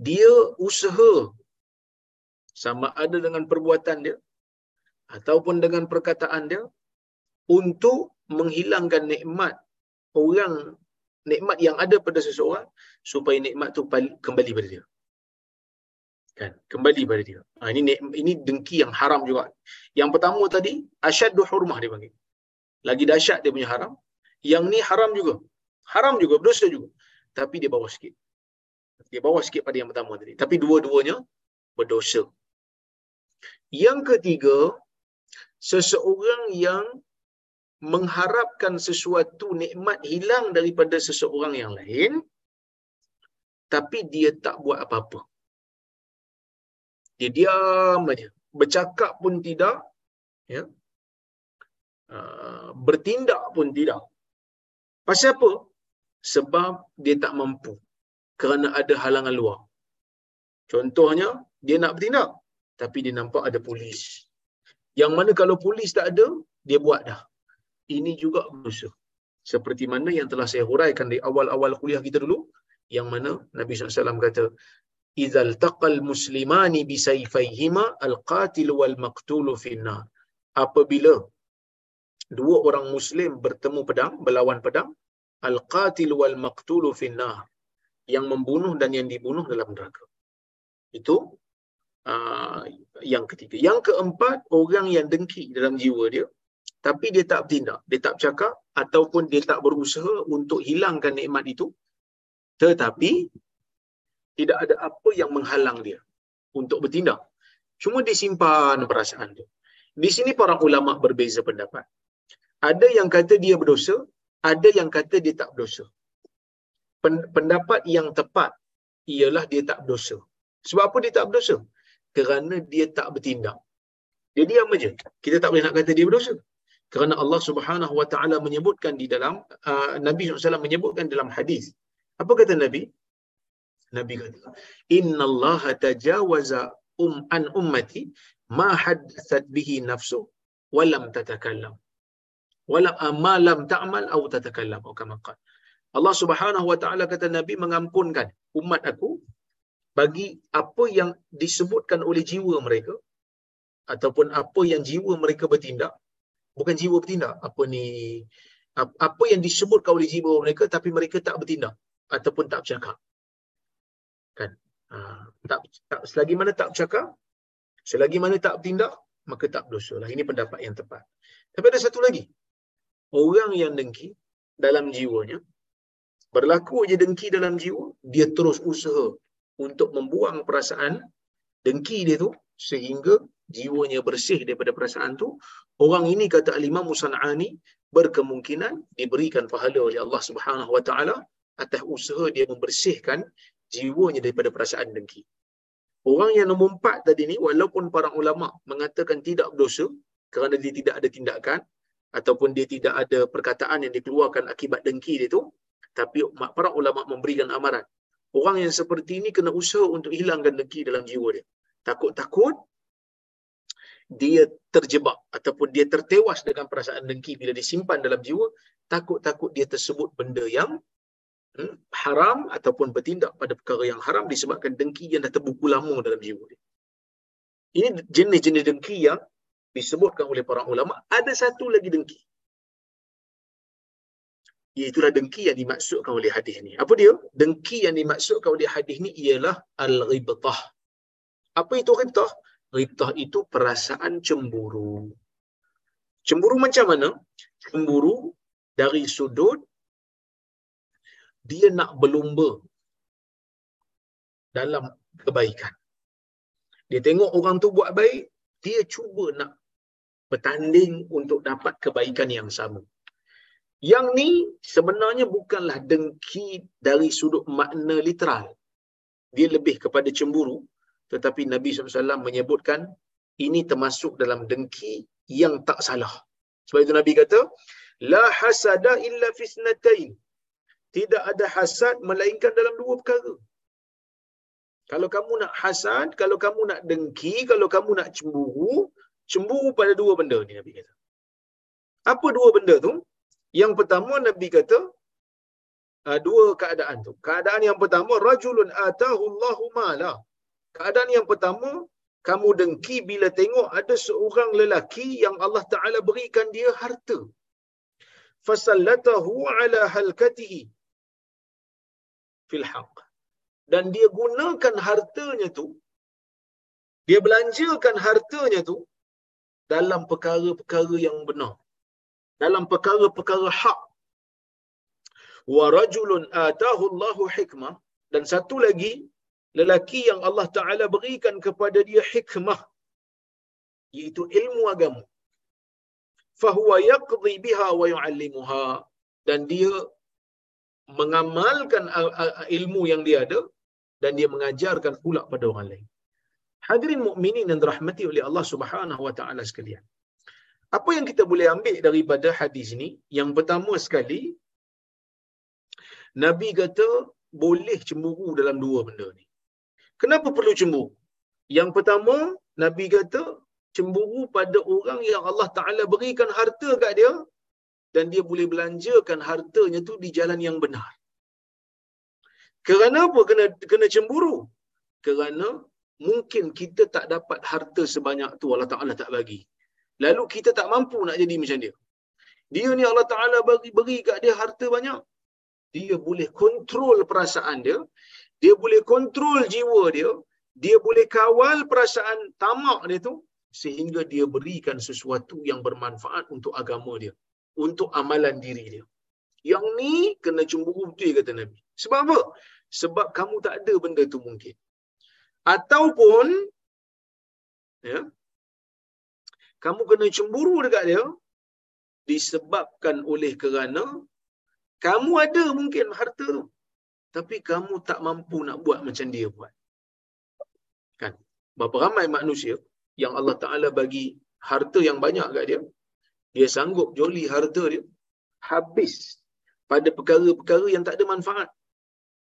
dia usaha sama ada dengan perbuatan dia ataupun dengan perkataan dia untuk menghilangkan nikmat orang nikmat yang ada pada seseorang supaya nikmat tu kembali pada dia. Kan? Kembali pada dia. Ha, ini ini dengki yang haram juga. Yang pertama tadi asyaddu hurmah dia panggil. Lagi dahsyat dia punya haram. Yang ni haram juga. Haram juga berdosa juga. Tapi dia bawa sikit. Dia bawah sikit pada yang pertama tadi. Tapi dua-duanya berdosa. Yang ketiga, seseorang yang mengharapkan sesuatu nikmat hilang daripada seseorang yang lain tapi dia tak buat apa-apa. Dia diam aja. Bercakap pun tidak, ya. Uh, bertindak pun tidak. Pasal apa? Sebab dia tak mampu. Kerana ada halangan luar. Contohnya, dia nak bertindak. Tapi dia nampak ada polis. Yang mana kalau polis tak ada, dia buat dah. Ini juga berdosa. Seperti mana yang telah saya huraikan di awal-awal kuliah kita dulu. Yang mana Nabi SAW kata, Izal taqal muslimani bisayfayhima al-qatil wal-maqtulu finna. Apabila dua orang muslim bertemu pedang, berlawan pedang, al-qatil wal-maqtulu finna. Yang membunuh dan yang dibunuh dalam neraka. Itu uh, yang ketiga. Yang keempat, orang yang dengki dalam jiwa dia, tapi dia tak bertindak, dia tak bercakap, ataupun dia tak berusaha untuk hilangkan nikmat itu, tetapi tidak ada apa yang menghalang dia untuk bertindak. Cuma dia simpan perasaan tu. Di sini para ulama berbeza pendapat. Ada yang kata dia berdosa, ada yang kata dia tak berdosa. Pendapat yang tepat ialah dia tak berdosa. Sebab apa dia tak berdosa? Kerana dia tak bertindak. Dia diam aja. Kita tak boleh nak kata dia berdosa. Kerana Allah Subhanahu Wa Taala menyebutkan di dalam uh, Nabi SAW menyebutkan dalam hadis. Apa kata Nabi? Nabi kata, Inna Allah tajawaza um an ummati ma haddathat bihi nafsu walam tatakallam. Walam ma lam ta'mal atau tatakallam. Atau kama Allah subhanahu wa ta'ala kata Nabi mengampunkan umat aku bagi apa yang disebutkan oleh jiwa mereka ataupun apa yang jiwa mereka bertindak bukan jiwa bertindak. Apa ni apa yang disebutkan oleh jiwa mereka tapi mereka tak bertindak ataupun tak bercakap. Kan? Ha, tak, tak selagi mana tak bercakap selagi mana tak bertindak maka tak berdosa lah ini pendapat yang tepat. Tapi ada satu lagi. Orang yang dengki dalam jiwanya berlaku je dengki dalam jiwa dia terus usaha untuk membuang perasaan dengki dia tu sehingga jiwanya bersih daripada perasaan tu orang ini kata al-Imam Musana'ani berkemungkinan diberikan pahala oleh Allah Subhanahu wa taala atas usaha dia membersihkan jiwanya daripada perasaan dengki. Orang yang nombor empat tadi ni, walaupun para ulama mengatakan tidak berdosa kerana dia tidak ada tindakan ataupun dia tidak ada perkataan yang dikeluarkan akibat dengki dia tu, tapi para ulama memberikan amaran. Orang yang seperti ini kena usaha untuk hilangkan dengki dalam jiwa dia. Takut-takut dia terjebak ataupun dia tertewas dengan perasaan dengki bila disimpan dalam jiwa, takut-takut dia tersebut benda yang Hmm, haram ataupun bertindak pada perkara yang haram disebabkan dengki yang dah terbuku lama dalam jiwa dia. Ini jenis-jenis dengki yang disebutkan oleh para ulama. Ada satu lagi dengki. Iaitulah dengki yang dimaksudkan oleh hadis ni. Apa dia? Dengki yang dimaksudkan oleh hadis ni ialah al-ribtah. Apa itu ribtah? Ribtah itu perasaan cemburu. Cemburu macam mana? Cemburu dari sudut dia nak berlumba dalam kebaikan. Dia tengok orang tu buat baik, dia cuba nak bertanding untuk dapat kebaikan yang sama. Yang ni sebenarnya bukanlah dengki dari sudut makna literal. Dia lebih kepada cemburu. Tetapi Nabi SAW menyebutkan ini termasuk dalam dengki yang tak salah. Sebab itu Nabi kata, La hasada illa fisnatain tidak ada hasad melainkan dalam dua perkara. Kalau kamu nak hasad, kalau kamu nak dengki, kalau kamu nak cemburu, cemburu pada dua benda ni Nabi kata. Apa dua benda tu? Yang pertama Nabi kata, uh, dua keadaan tu. Keadaan yang pertama, rajulun atahu Allahu mala. Keadaan yang pertama, kamu dengki bila tengok ada seorang lelaki yang Allah Ta'ala berikan dia harta. Fasallatahu ala halkatihi fil haq. Dan dia gunakan hartanya tu, dia belanjakan hartanya tu dalam perkara-perkara yang benar. Dalam perkara-perkara hak. Wa rajulun atahu Allahu hikmah dan satu lagi lelaki yang Allah Taala berikan kepada dia hikmah iaitu ilmu agama fahuwa yaqdi biha wa yu'allimuha dan dia mengamalkan ilmu yang dia ada dan dia mengajarkan pula pada orang lain. Hadirin mukminin yang dirahmati oleh Allah Subhanahu wa taala sekalian. Apa yang kita boleh ambil daripada hadis ini? Yang pertama sekali Nabi kata boleh cemburu dalam dua benda ni. Kenapa perlu cemburu? Yang pertama, Nabi kata cemburu pada orang yang Allah Taala berikan harta kat dia dan dia boleh belanjakan hartanya tu di jalan yang benar. Kerana apa kena kena cemburu? Kerana mungkin kita tak dapat harta sebanyak tu Allah Taala tak bagi. Lalu kita tak mampu nak jadi macam dia. Dia ni Allah Taala bagi beri kat dia harta banyak. Dia boleh kontrol perasaan dia, dia boleh kontrol jiwa dia, dia boleh kawal perasaan tamak dia tu sehingga dia berikan sesuatu yang bermanfaat untuk agama dia, untuk amalan diri dia. Yang ni kena cemburu betul kata Nabi. Sebab apa? Sebab kamu tak ada benda tu mungkin. Ataupun ya, kamu kena cemburu dekat dia disebabkan oleh kerana kamu ada mungkin harta tu tapi kamu tak mampu nak buat macam dia buat. Kan? Berapa ramai manusia yang Allah Ta'ala bagi harta yang banyak kat dia, dia sanggup joli harta dia, habis pada perkara-perkara yang tak ada manfaat.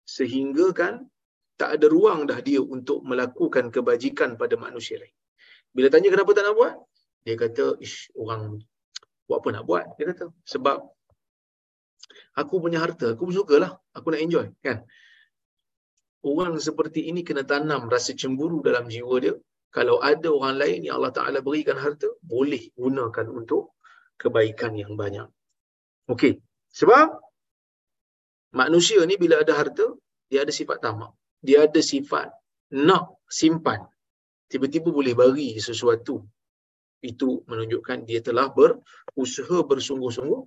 Sehingga kan, tak ada ruang dah dia untuk melakukan kebajikan pada manusia lain. Bila tanya kenapa tak nak buat, dia kata, ish, orang buat apa nak buat? Dia kata, sebab aku punya harta, aku pun sukalah, aku nak enjoy. kan? Orang seperti ini kena tanam rasa cemburu dalam jiwa dia, kalau ada orang lain yang Allah Ta'ala berikan harta, boleh gunakan untuk kebaikan yang banyak. Okey. Sebab manusia ni bila ada harta, dia ada sifat tamak. Dia ada sifat nak simpan. Tiba-tiba boleh bagi sesuatu. Itu menunjukkan dia telah berusaha bersungguh-sungguh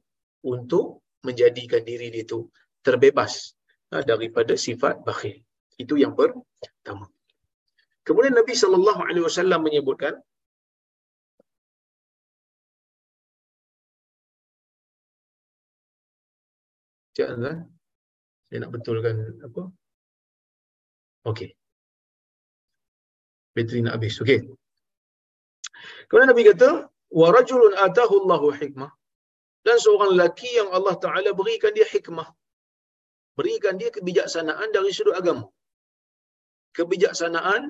untuk menjadikan diri dia itu terbebas daripada sifat bakhil. Itu yang pertama. Kemudian Nabi sallallahu alaihi wasallam menyebutkan Jangan saya nak betulkan apa? Okey. Bateri nak habis. Okey. Kemudian Nabi kata, "Wa rajulun atahu Allahu hikmah." Dan seorang lelaki yang Allah Taala berikan dia hikmah. Berikan dia kebijaksanaan dari sudut agama kebijaksanaan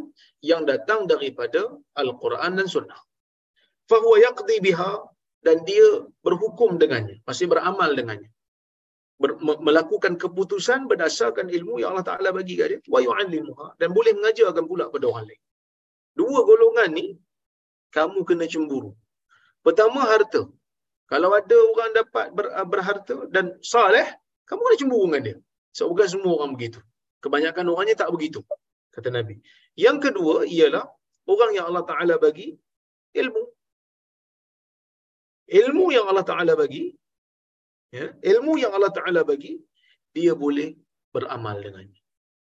yang datang daripada Al-Quran dan Sunnah. Fahuwa yaqdi biha dan dia berhukum dengannya, masih beramal dengannya. Ber, melakukan keputusan berdasarkan ilmu yang Allah Taala bagi kat dia wa yu'allimuha dan boleh mengajarkan pula pada orang lain. Dua golongan ni kamu kena cemburu. Pertama harta. Kalau ada orang dapat ber, berharta dan saleh, kamu kena cemburu dengan dia. Sebab bukan semua orang begitu. Kebanyakan orangnya tak begitu kata Nabi. Yang kedua ialah orang yang Allah Taala bagi ilmu. Ilmu yang Allah Taala bagi ya, ilmu yang Allah Taala bagi dia boleh beramal dengannya.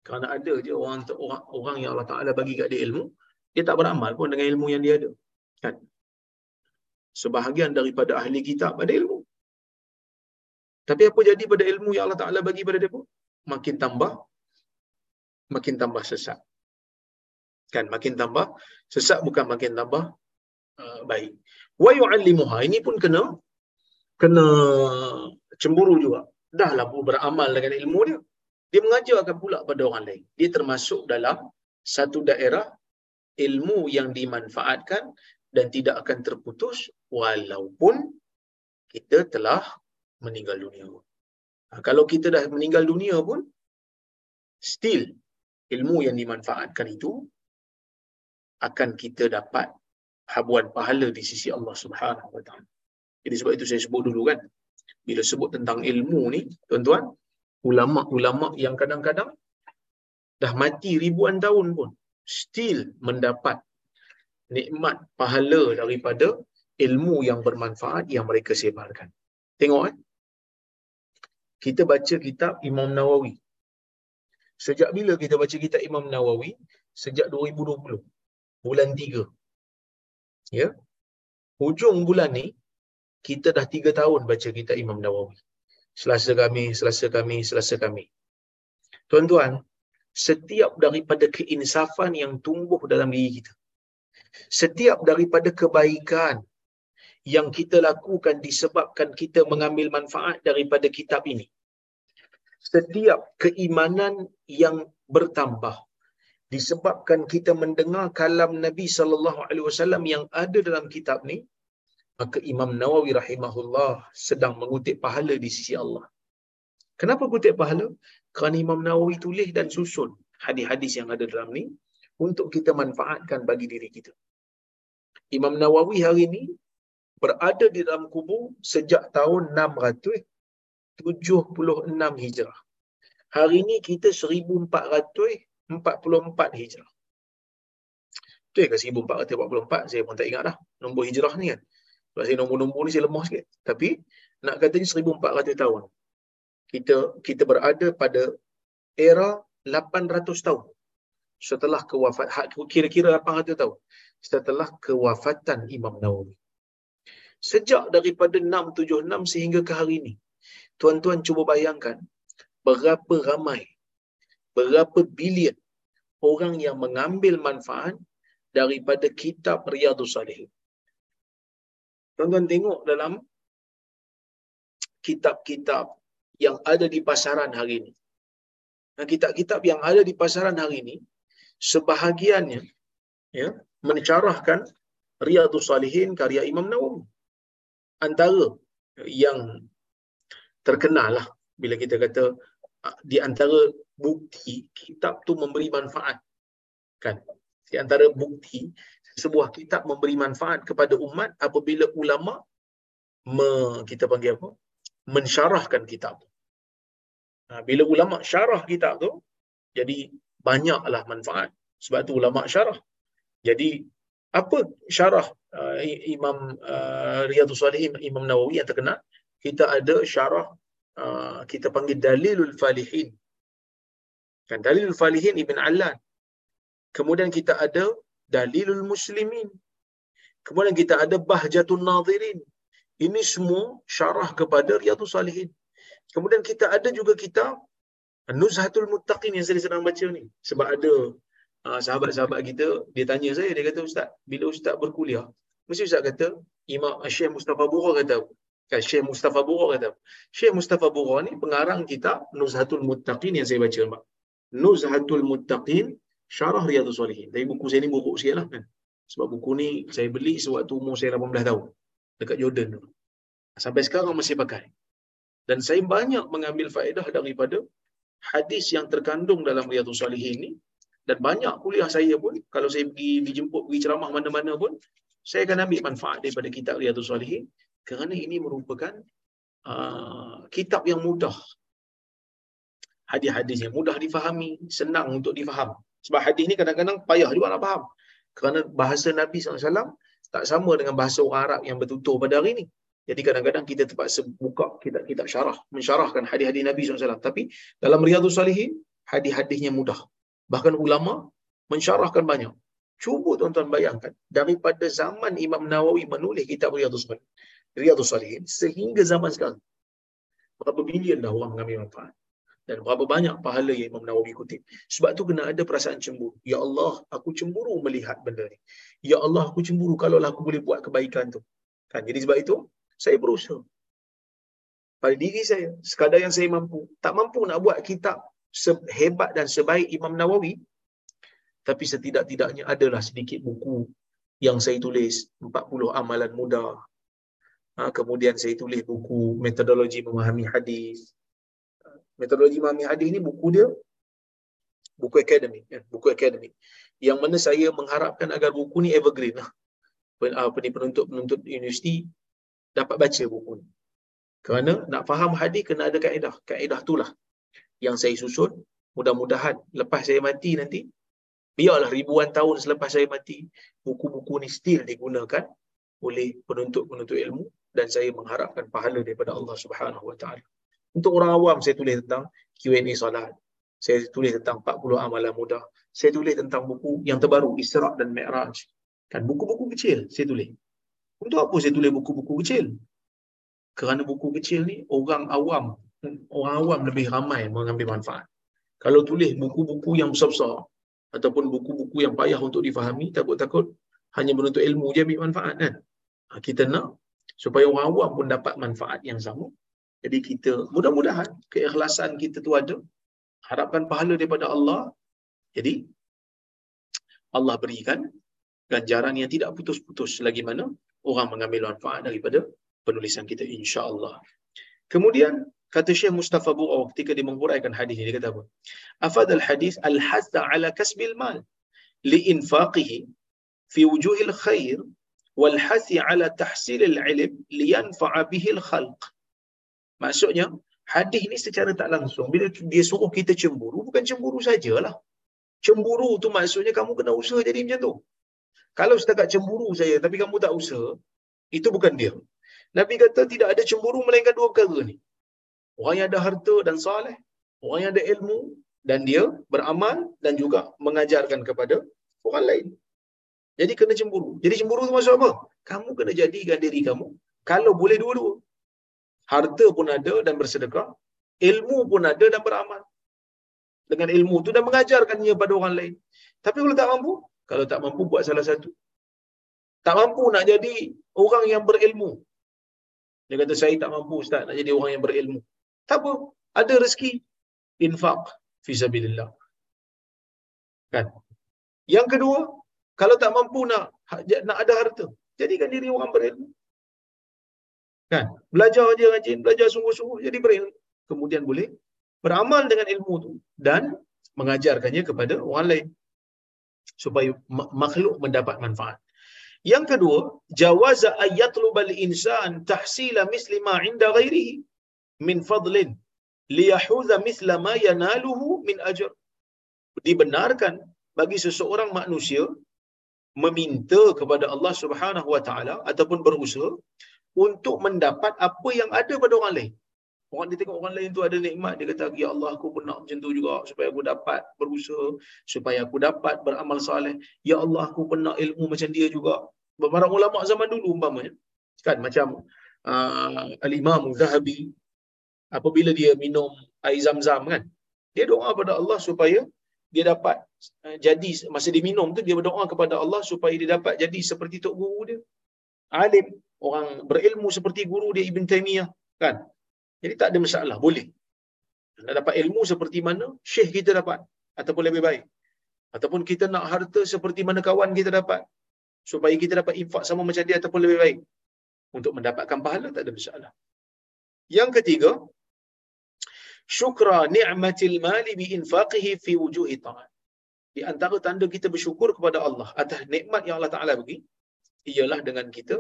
Kerana ada je orang orang orang yang Allah Taala bagi kat dia ilmu, dia tak beramal pun dengan ilmu yang dia ada. Kan? Sebahagian daripada ahli kitab ada ilmu. Tapi apa jadi pada ilmu yang Allah Taala bagi pada pun? Makin tambah makin tambah sesat. Kan makin tambah sesat bukan makin tambah uh, baik. Wa yu'allimuha ini pun kena kena cemburu juga. Dahlah beramal dengan ilmu dia. Dia mengajarkan pula pada orang lain. Dia termasuk dalam satu daerah ilmu yang dimanfaatkan dan tidak akan terputus walaupun kita telah meninggal dunia. Ha, kalau kita dah meninggal dunia pun still ilmu yang dimanfaatkan itu akan kita dapat habuan pahala di sisi Allah Subhanahu Wa Taala. Jadi sebab itu saya sebut dulu kan, bila sebut tentang ilmu ni, tuan-tuan, ulama-ulama yang kadang-kadang dah mati ribuan tahun pun still mendapat nikmat pahala daripada ilmu yang bermanfaat yang mereka sebarkan. Tengok eh. Kita baca kitab Imam Nawawi Sejak bila kita baca kitab Imam Nawawi? Sejak 2020. Bulan 3. Ya. Hujung bulan ni, kita dah 3 tahun baca kitab Imam Nawawi. Selasa kami, selasa kami, selasa kami. Tuan-tuan, setiap daripada keinsafan yang tumbuh dalam diri kita, setiap daripada kebaikan yang kita lakukan disebabkan kita mengambil manfaat daripada kitab ini. Setiap keimanan yang bertambah disebabkan kita mendengar kalam Nabi sallallahu alaihi wasallam yang ada dalam kitab ni, maka Imam Nawawi rahimahullah sedang mengutip pahala di sisi Allah. Kenapa kutip pahala? Kerana Imam Nawawi tulis dan susun hadis-hadis yang ada dalam ni untuk kita manfaatkan bagi diri kita. Imam Nawawi hari ini berada di dalam kubur sejak tahun 676 Hijrah. Hari ini kita 1444 Hijrah. Betul ke 1444? Saya pun tak ingat dah. Nombor Hijrah ni kan. Sebab saya nombor-nombor ni saya lemah sikit. Tapi nak katanya 1400 tahun. Kita kita berada pada era 800 tahun. Setelah kewafat, kira-kira 800 tahun. Setelah kewafatan Imam Nawawi sejak daripada 676 sehingga ke hari ini. Tuan-tuan cuba bayangkan berapa ramai, berapa bilion orang yang mengambil manfaat daripada kitab Riyadhus Salihin. Tuan-tuan tengok dalam kitab-kitab yang ada di pasaran hari ini. Dan kitab-kitab yang ada di pasaran hari ini, sebahagiannya ya, mencarahkan Riyadhus Salihin karya Imam Nawawi. Antara yang terkenal lah bila kita kata ah, di antara bukti kitab tu memberi manfaat kan? Di antara bukti sebuah kitab memberi manfaat kepada umat apabila ulama me, kita panggil apa? Mensyarahkan kitab tu. Ha, bila ulama syarah kitab tu jadi banyaklah manfaat. Sebab tu ulama syarah. Jadi apa syarah uh, Imam uh, Riyadhus Salihin Imam Nawawi yang terkenal? Kita ada syarah uh, kita panggil Dalilul Falihin. Kan Dalilul Falihin Ibn Allan. Kemudian kita ada Dalilul Muslimin. Kemudian kita ada Bahjatun Nazirin. Ini semua syarah kepada Riyadhus Salihin. Kemudian kita ada juga kita Nuzhatul Muttaqin yang saya sedang baca ni. Sebab ada uh, sahabat-sahabat kita dia tanya saya dia kata ustaz bila ustaz berkuliah? Mesti ustaz kata Imam Syekh Mustafa Bura kata kan Syekh Mustafa Bura kata Syekh Mustafa Bura ni pengarang kitab Nuzhatul Muttaqin yang saya baca mak Nuzhatul Muttaqin Syarah Riyadhus Salihin. Tapi buku saya ni buruk sikit lah kan. Sebab buku ni saya beli sewaktu umur saya 18 tahun dekat Jordan tu. Sampai sekarang masih pakai. Dan saya banyak mengambil faedah daripada hadis yang terkandung dalam Riyadhus Salihin ni dan banyak kuliah saya pun kalau saya pergi dijemput pergi ceramah mana-mana pun saya akan ambil manfaat daripada kitab Riyadhus Salihin kerana ini merupakan uh, kitab yang mudah. Hadis-hadis yang mudah difahami senang untuk difaham. Sebab hadis ni kadang-kadang payah juga nak faham. Kerana bahasa Nabi SAW tak sama dengan bahasa orang Arab yang bertutur pada hari ini jadi kadang-kadang kita terpaksa buka kitab-kitab syarah mensyarahkan hadis-hadis Nabi SAW tapi dalam Riyadhus Salihin hadis-hadisnya mudah Bahkan ulama mensyarahkan banyak. Cuba tuan-tuan bayangkan daripada zaman Imam Nawawi menulis kitab Riyadhus Salihin, Riyadhus Salihin sehingga zaman sekarang. Berapa bilion dah orang mengambil manfaat. Dan berapa banyak pahala yang Imam Nawawi kutip. Sebab tu kena ada perasaan cemburu. Ya Allah, aku cemburu melihat benda ni. Ya Allah, aku cemburu kalau aku boleh buat kebaikan tu. Kan? Jadi sebab itu, saya berusaha. Pada diri saya, sekadar yang saya mampu. Tak mampu nak buat kitab sehebat dan sebaik Imam Nawawi tapi setidak-tidaknya adalah sedikit buku yang saya tulis 40 amalan muda ha, kemudian saya tulis buku metodologi memahami hadis metodologi memahami hadis ni buku dia buku akademik ya, buku akademik yang mana saya mengharapkan agar buku ni evergreen lah apa ni penuntut-penuntut universiti dapat baca buku ni kerana nak faham hadis kena ada kaedah kaedah itulah yang saya susun mudah-mudahan lepas saya mati nanti biarlah ribuan tahun selepas saya mati buku-buku ni still digunakan oleh penuntut-penuntut ilmu dan saya mengharapkan pahala daripada Allah Subhanahu Wa Taala. Untuk orang awam saya tulis tentang Q&A solat. Saya tulis tentang 40 amalan mudah. Saya tulis tentang buku yang terbaru, Isra' dan Mi'raj. Kan buku-buku kecil saya tulis. Untuk apa saya tulis buku-buku kecil? Kerana buku kecil ni orang awam, orang awam lebih ramai mengambil manfaat. Kalau tulis buku-buku yang besar-besar ataupun buku-buku yang payah untuk difahami, takut-takut hanya menuntut ilmu je ambil manfaat kan. Ha, kita nak supaya orang awam pun dapat manfaat yang sama. Jadi kita mudah-mudahan keikhlasan kita tu ada. Harapkan pahala daripada Allah. Jadi Allah berikan ganjaran yang tidak putus-putus lagi mana orang mengambil manfaat daripada penulisan kita insya-Allah. Kemudian kata Syekh Mustafa Bu'aw ketika dia menghuraikan hadis ini dia kata apa? Afadal hadis al-hasda ala kasbil mal li infaqihi fi wujuhil khair wal hasi ala tahsil al-ilm li yanfa'a bihi al-khalq. Maksudnya hadis ni secara tak langsung bila dia suruh kita cemburu bukan cemburu sajalah. Cemburu tu maksudnya kamu kena usaha jadi macam tu. Kalau setakat cemburu saya tapi kamu tak usaha, itu bukan dia. Nabi kata tidak ada cemburu melainkan dua perkara ni. Orang yang ada harta dan saleh, orang yang ada ilmu dan dia beramal dan juga mengajarkan kepada orang lain. Jadi kena cemburu. Jadi cemburu tu maksud apa? Kamu kena jadikan diri kamu kalau boleh dua-dua. Harta pun ada dan bersedekah, ilmu pun ada dan beramal. Dengan ilmu tu dan mengajarkannya pada orang lain. Tapi kalau tak mampu, kalau tak mampu buat salah satu. Tak mampu nak jadi orang yang berilmu. Dia kata saya tak mampu ustaz nak jadi orang yang berilmu. Tak apa, ada rezeki infak fi sabilillah. Kan? Yang kedua, kalau tak mampu nak nak ada harta, jadikan diri orang berilmu. Kan? Belajar aja rajin, belajar sungguh-sungguh jadi berilmu. Kemudian boleh beramal dengan ilmu tu dan mengajarkannya kepada orang lain supaya makhluk mendapat manfaat. Yang kedua, jawaza ayatlubal insan tahsila misli ma inda ghairihi min fadlin liyahudha misla ma yanaluhu min ajr. Dibenarkan bagi seseorang manusia meminta kepada Allah Subhanahu wa taala ataupun berusaha untuk mendapat apa yang ada pada orang lain. Orang dia tengok orang lain tu ada nikmat, dia kata, Ya Allah, aku pun nak macam tu juga supaya aku dapat berusaha, supaya aku dapat beramal saleh. Ya Allah, aku pun nak ilmu macam dia juga. Beberapa ulama zaman dulu umpamanya. Kan macam uh, Al-Imam Zahabi, apabila dia minum air zam-zam kan, dia doa kepada Allah supaya dia dapat uh, jadi, masa dia minum tu, dia berdoa kepada Allah supaya dia dapat jadi seperti tok guru dia. Alim, orang berilmu seperti guru dia Ibn Taymiyah. Kan? Jadi tak ada masalah, boleh. Nak dapat ilmu seperti mana syekh kita dapat ataupun lebih baik. Ataupun kita nak harta seperti mana kawan kita dapat supaya kita dapat infak sama macam dia ataupun lebih baik. Untuk mendapatkan pahala tak ada masalah. Yang ketiga, syukra ni'matil mali bi infaqihi fi wujuhi ta'at. Di antara tanda kita bersyukur kepada Allah atas nikmat yang Allah Taala bagi ialah dengan kita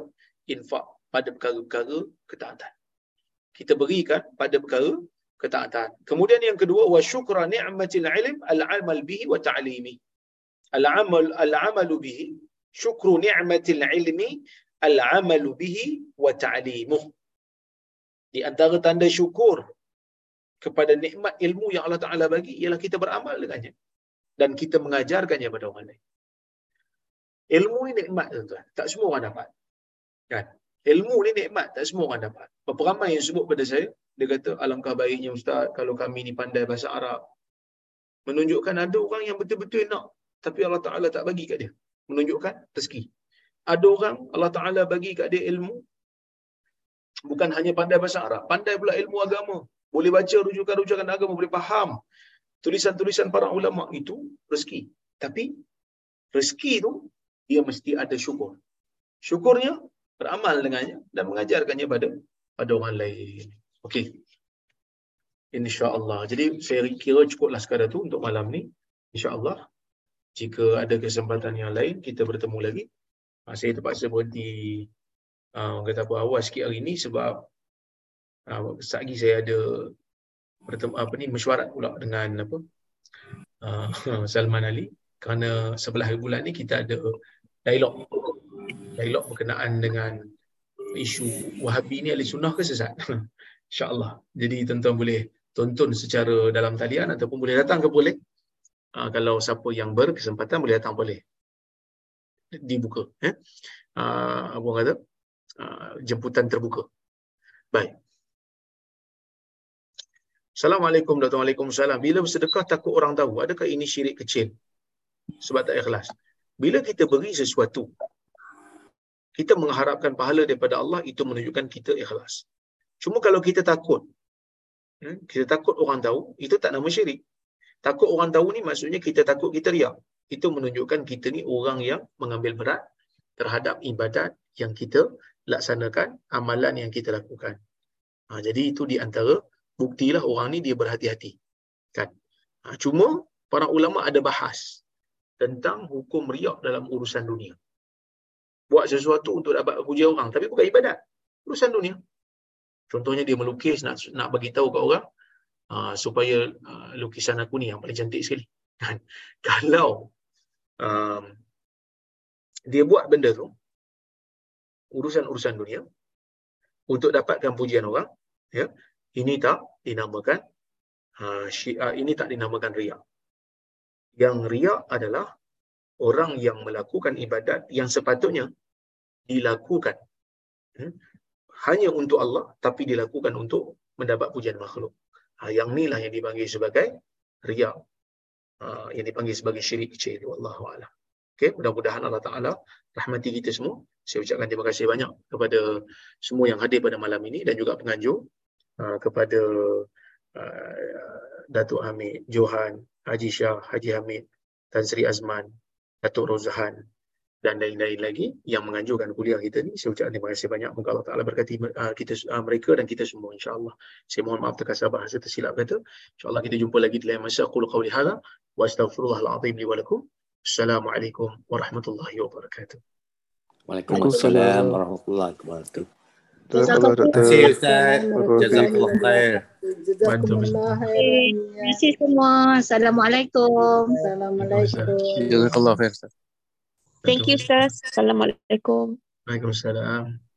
infak pada perkara-perkara ketaatan kita berikan pada perkara ketaatan. Kemudian yang kedua wa syukra ni'matil ilm al-amal bihi wa ta'limi. Al-amal al-amalu bihi syukru ni'matil ilmi al-amalu bihi wa ta'limuh. Di antara tanda syukur kepada nikmat ilmu yang Allah Taala bagi ialah kita beramal dengannya dan kita mengajarkannya kepada orang lain. Ilmu ini nikmat tuan-tuan. Tak semua orang dapat. Kan? Ilmu ni nikmat, tak semua orang dapat. Berapa ramai yang sebut pada saya, dia kata, alangkah baiknya Ustaz kalau kami ni pandai bahasa Arab. Menunjukkan ada orang yang betul-betul nak, tapi Allah Ta'ala tak bagi kat dia. Menunjukkan rezeki. Ada orang, Allah Ta'ala bagi kat dia ilmu, bukan hanya pandai bahasa Arab, pandai pula ilmu agama. Boleh baca rujukan-rujukan agama, boleh faham tulisan-tulisan para ulama itu rezeki. Tapi rezeki tu dia mesti ada syukur. Syukurnya beramal dengannya dan mengajarkannya pada pada orang lain. Okey. Insya-Allah. Jadi saya kira cukuplah sekadar tu untuk malam ni. Insya-Allah. Jika ada kesempatan yang lain kita bertemu lagi. Ha, saya terpaksa berhenti uh, kata apa awal sikit hari ni sebab uh, lagi saya ada bertemu apa ni mesyuarat pula dengan apa uh, Salman Ali kerana sebelah bulan ni kita ada dialog dialog berkenaan dengan isu Wahabi ni ahli sunnah ke sesat? InsyaAllah. Jadi tuan-tuan boleh tonton secara dalam talian ataupun boleh datang ke boleh. Uh, kalau siapa yang berkesempatan boleh datang boleh. Dibuka. Eh? Uh, apa kata? Uh, jemputan terbuka. Baik. Assalamualaikum warahmatullahi wabarakatuh. Bila bersedekah takut orang tahu, adakah ini syirik kecil? Sebab tak ikhlas. Bila kita beri sesuatu, kita mengharapkan pahala daripada Allah, itu menunjukkan kita ikhlas. Cuma kalau kita takut, hmm, kita takut orang tahu, itu tak nama syirik. Takut orang tahu ni maksudnya kita takut kita riak. Itu menunjukkan kita ni orang yang mengambil berat terhadap ibadat yang kita laksanakan, amalan yang kita lakukan. Ha, jadi itu di antara buktilah orang ni dia berhati-hati. Kan? Ha, cuma para ulama ada bahas tentang hukum riak dalam urusan dunia. Buat sesuatu untuk dapat puji orang tapi bukan ibadat. Urusan dunia. Contohnya dia melukis nak nak bagi tahu kat orang uh, supaya uh, lukisan aku ni yang paling cantik sekali. Kan? Kalau um, dia buat benda tu urusan-urusan dunia untuk dapatkan pujian orang, ya, ini tak dinamakan uh, syiar, ini tak dinamakan riak. Yang riak adalah orang yang melakukan ibadat yang sepatutnya dilakukan hmm, hanya untuk Allah tapi dilakukan untuk mendapat pujian makhluk. Ha, yang inilah yang dipanggil sebagai riak. Ha, yang dipanggil sebagai syirik kecil. Wallahu a'lam. Okay, mudah-mudahan Allah Ta'ala rahmati kita semua. Saya ucapkan terima kasih banyak kepada semua yang hadir pada malam ini dan juga penganjur uh, kepada uh, Datuk Hamid, Johan, Haji Shah, Haji Hamid, Tan Sri Azman, Datuk Rozahan dan lain-lain lagi yang menganjurkan kuliah kita ni. Saya ucapkan terima kasih banyak. Moga Allah Ta'ala berkati uh, kita, uh, mereka dan kita semua insyaAllah. Saya mohon maaf terkasar bahasa tersilap kata. InsyaAllah kita jumpa lagi di lain masa. Aku qawli hala. Wa astaghfirullahaladzim li walakum. Assalamualaikum warahmatullahi wabarakatuh. Waalaikumsalam warahmatullahi wabarakatuh. Terima kasih Ustaz. Jazakallah khair. Jazakumullah khairan. Terima kasih semua. Assalamualaikum. Assalamualaikum. Jazakallah khair Ustaz. Thank you, Ustaz. Assalamualaikum. Waalaikumsalam.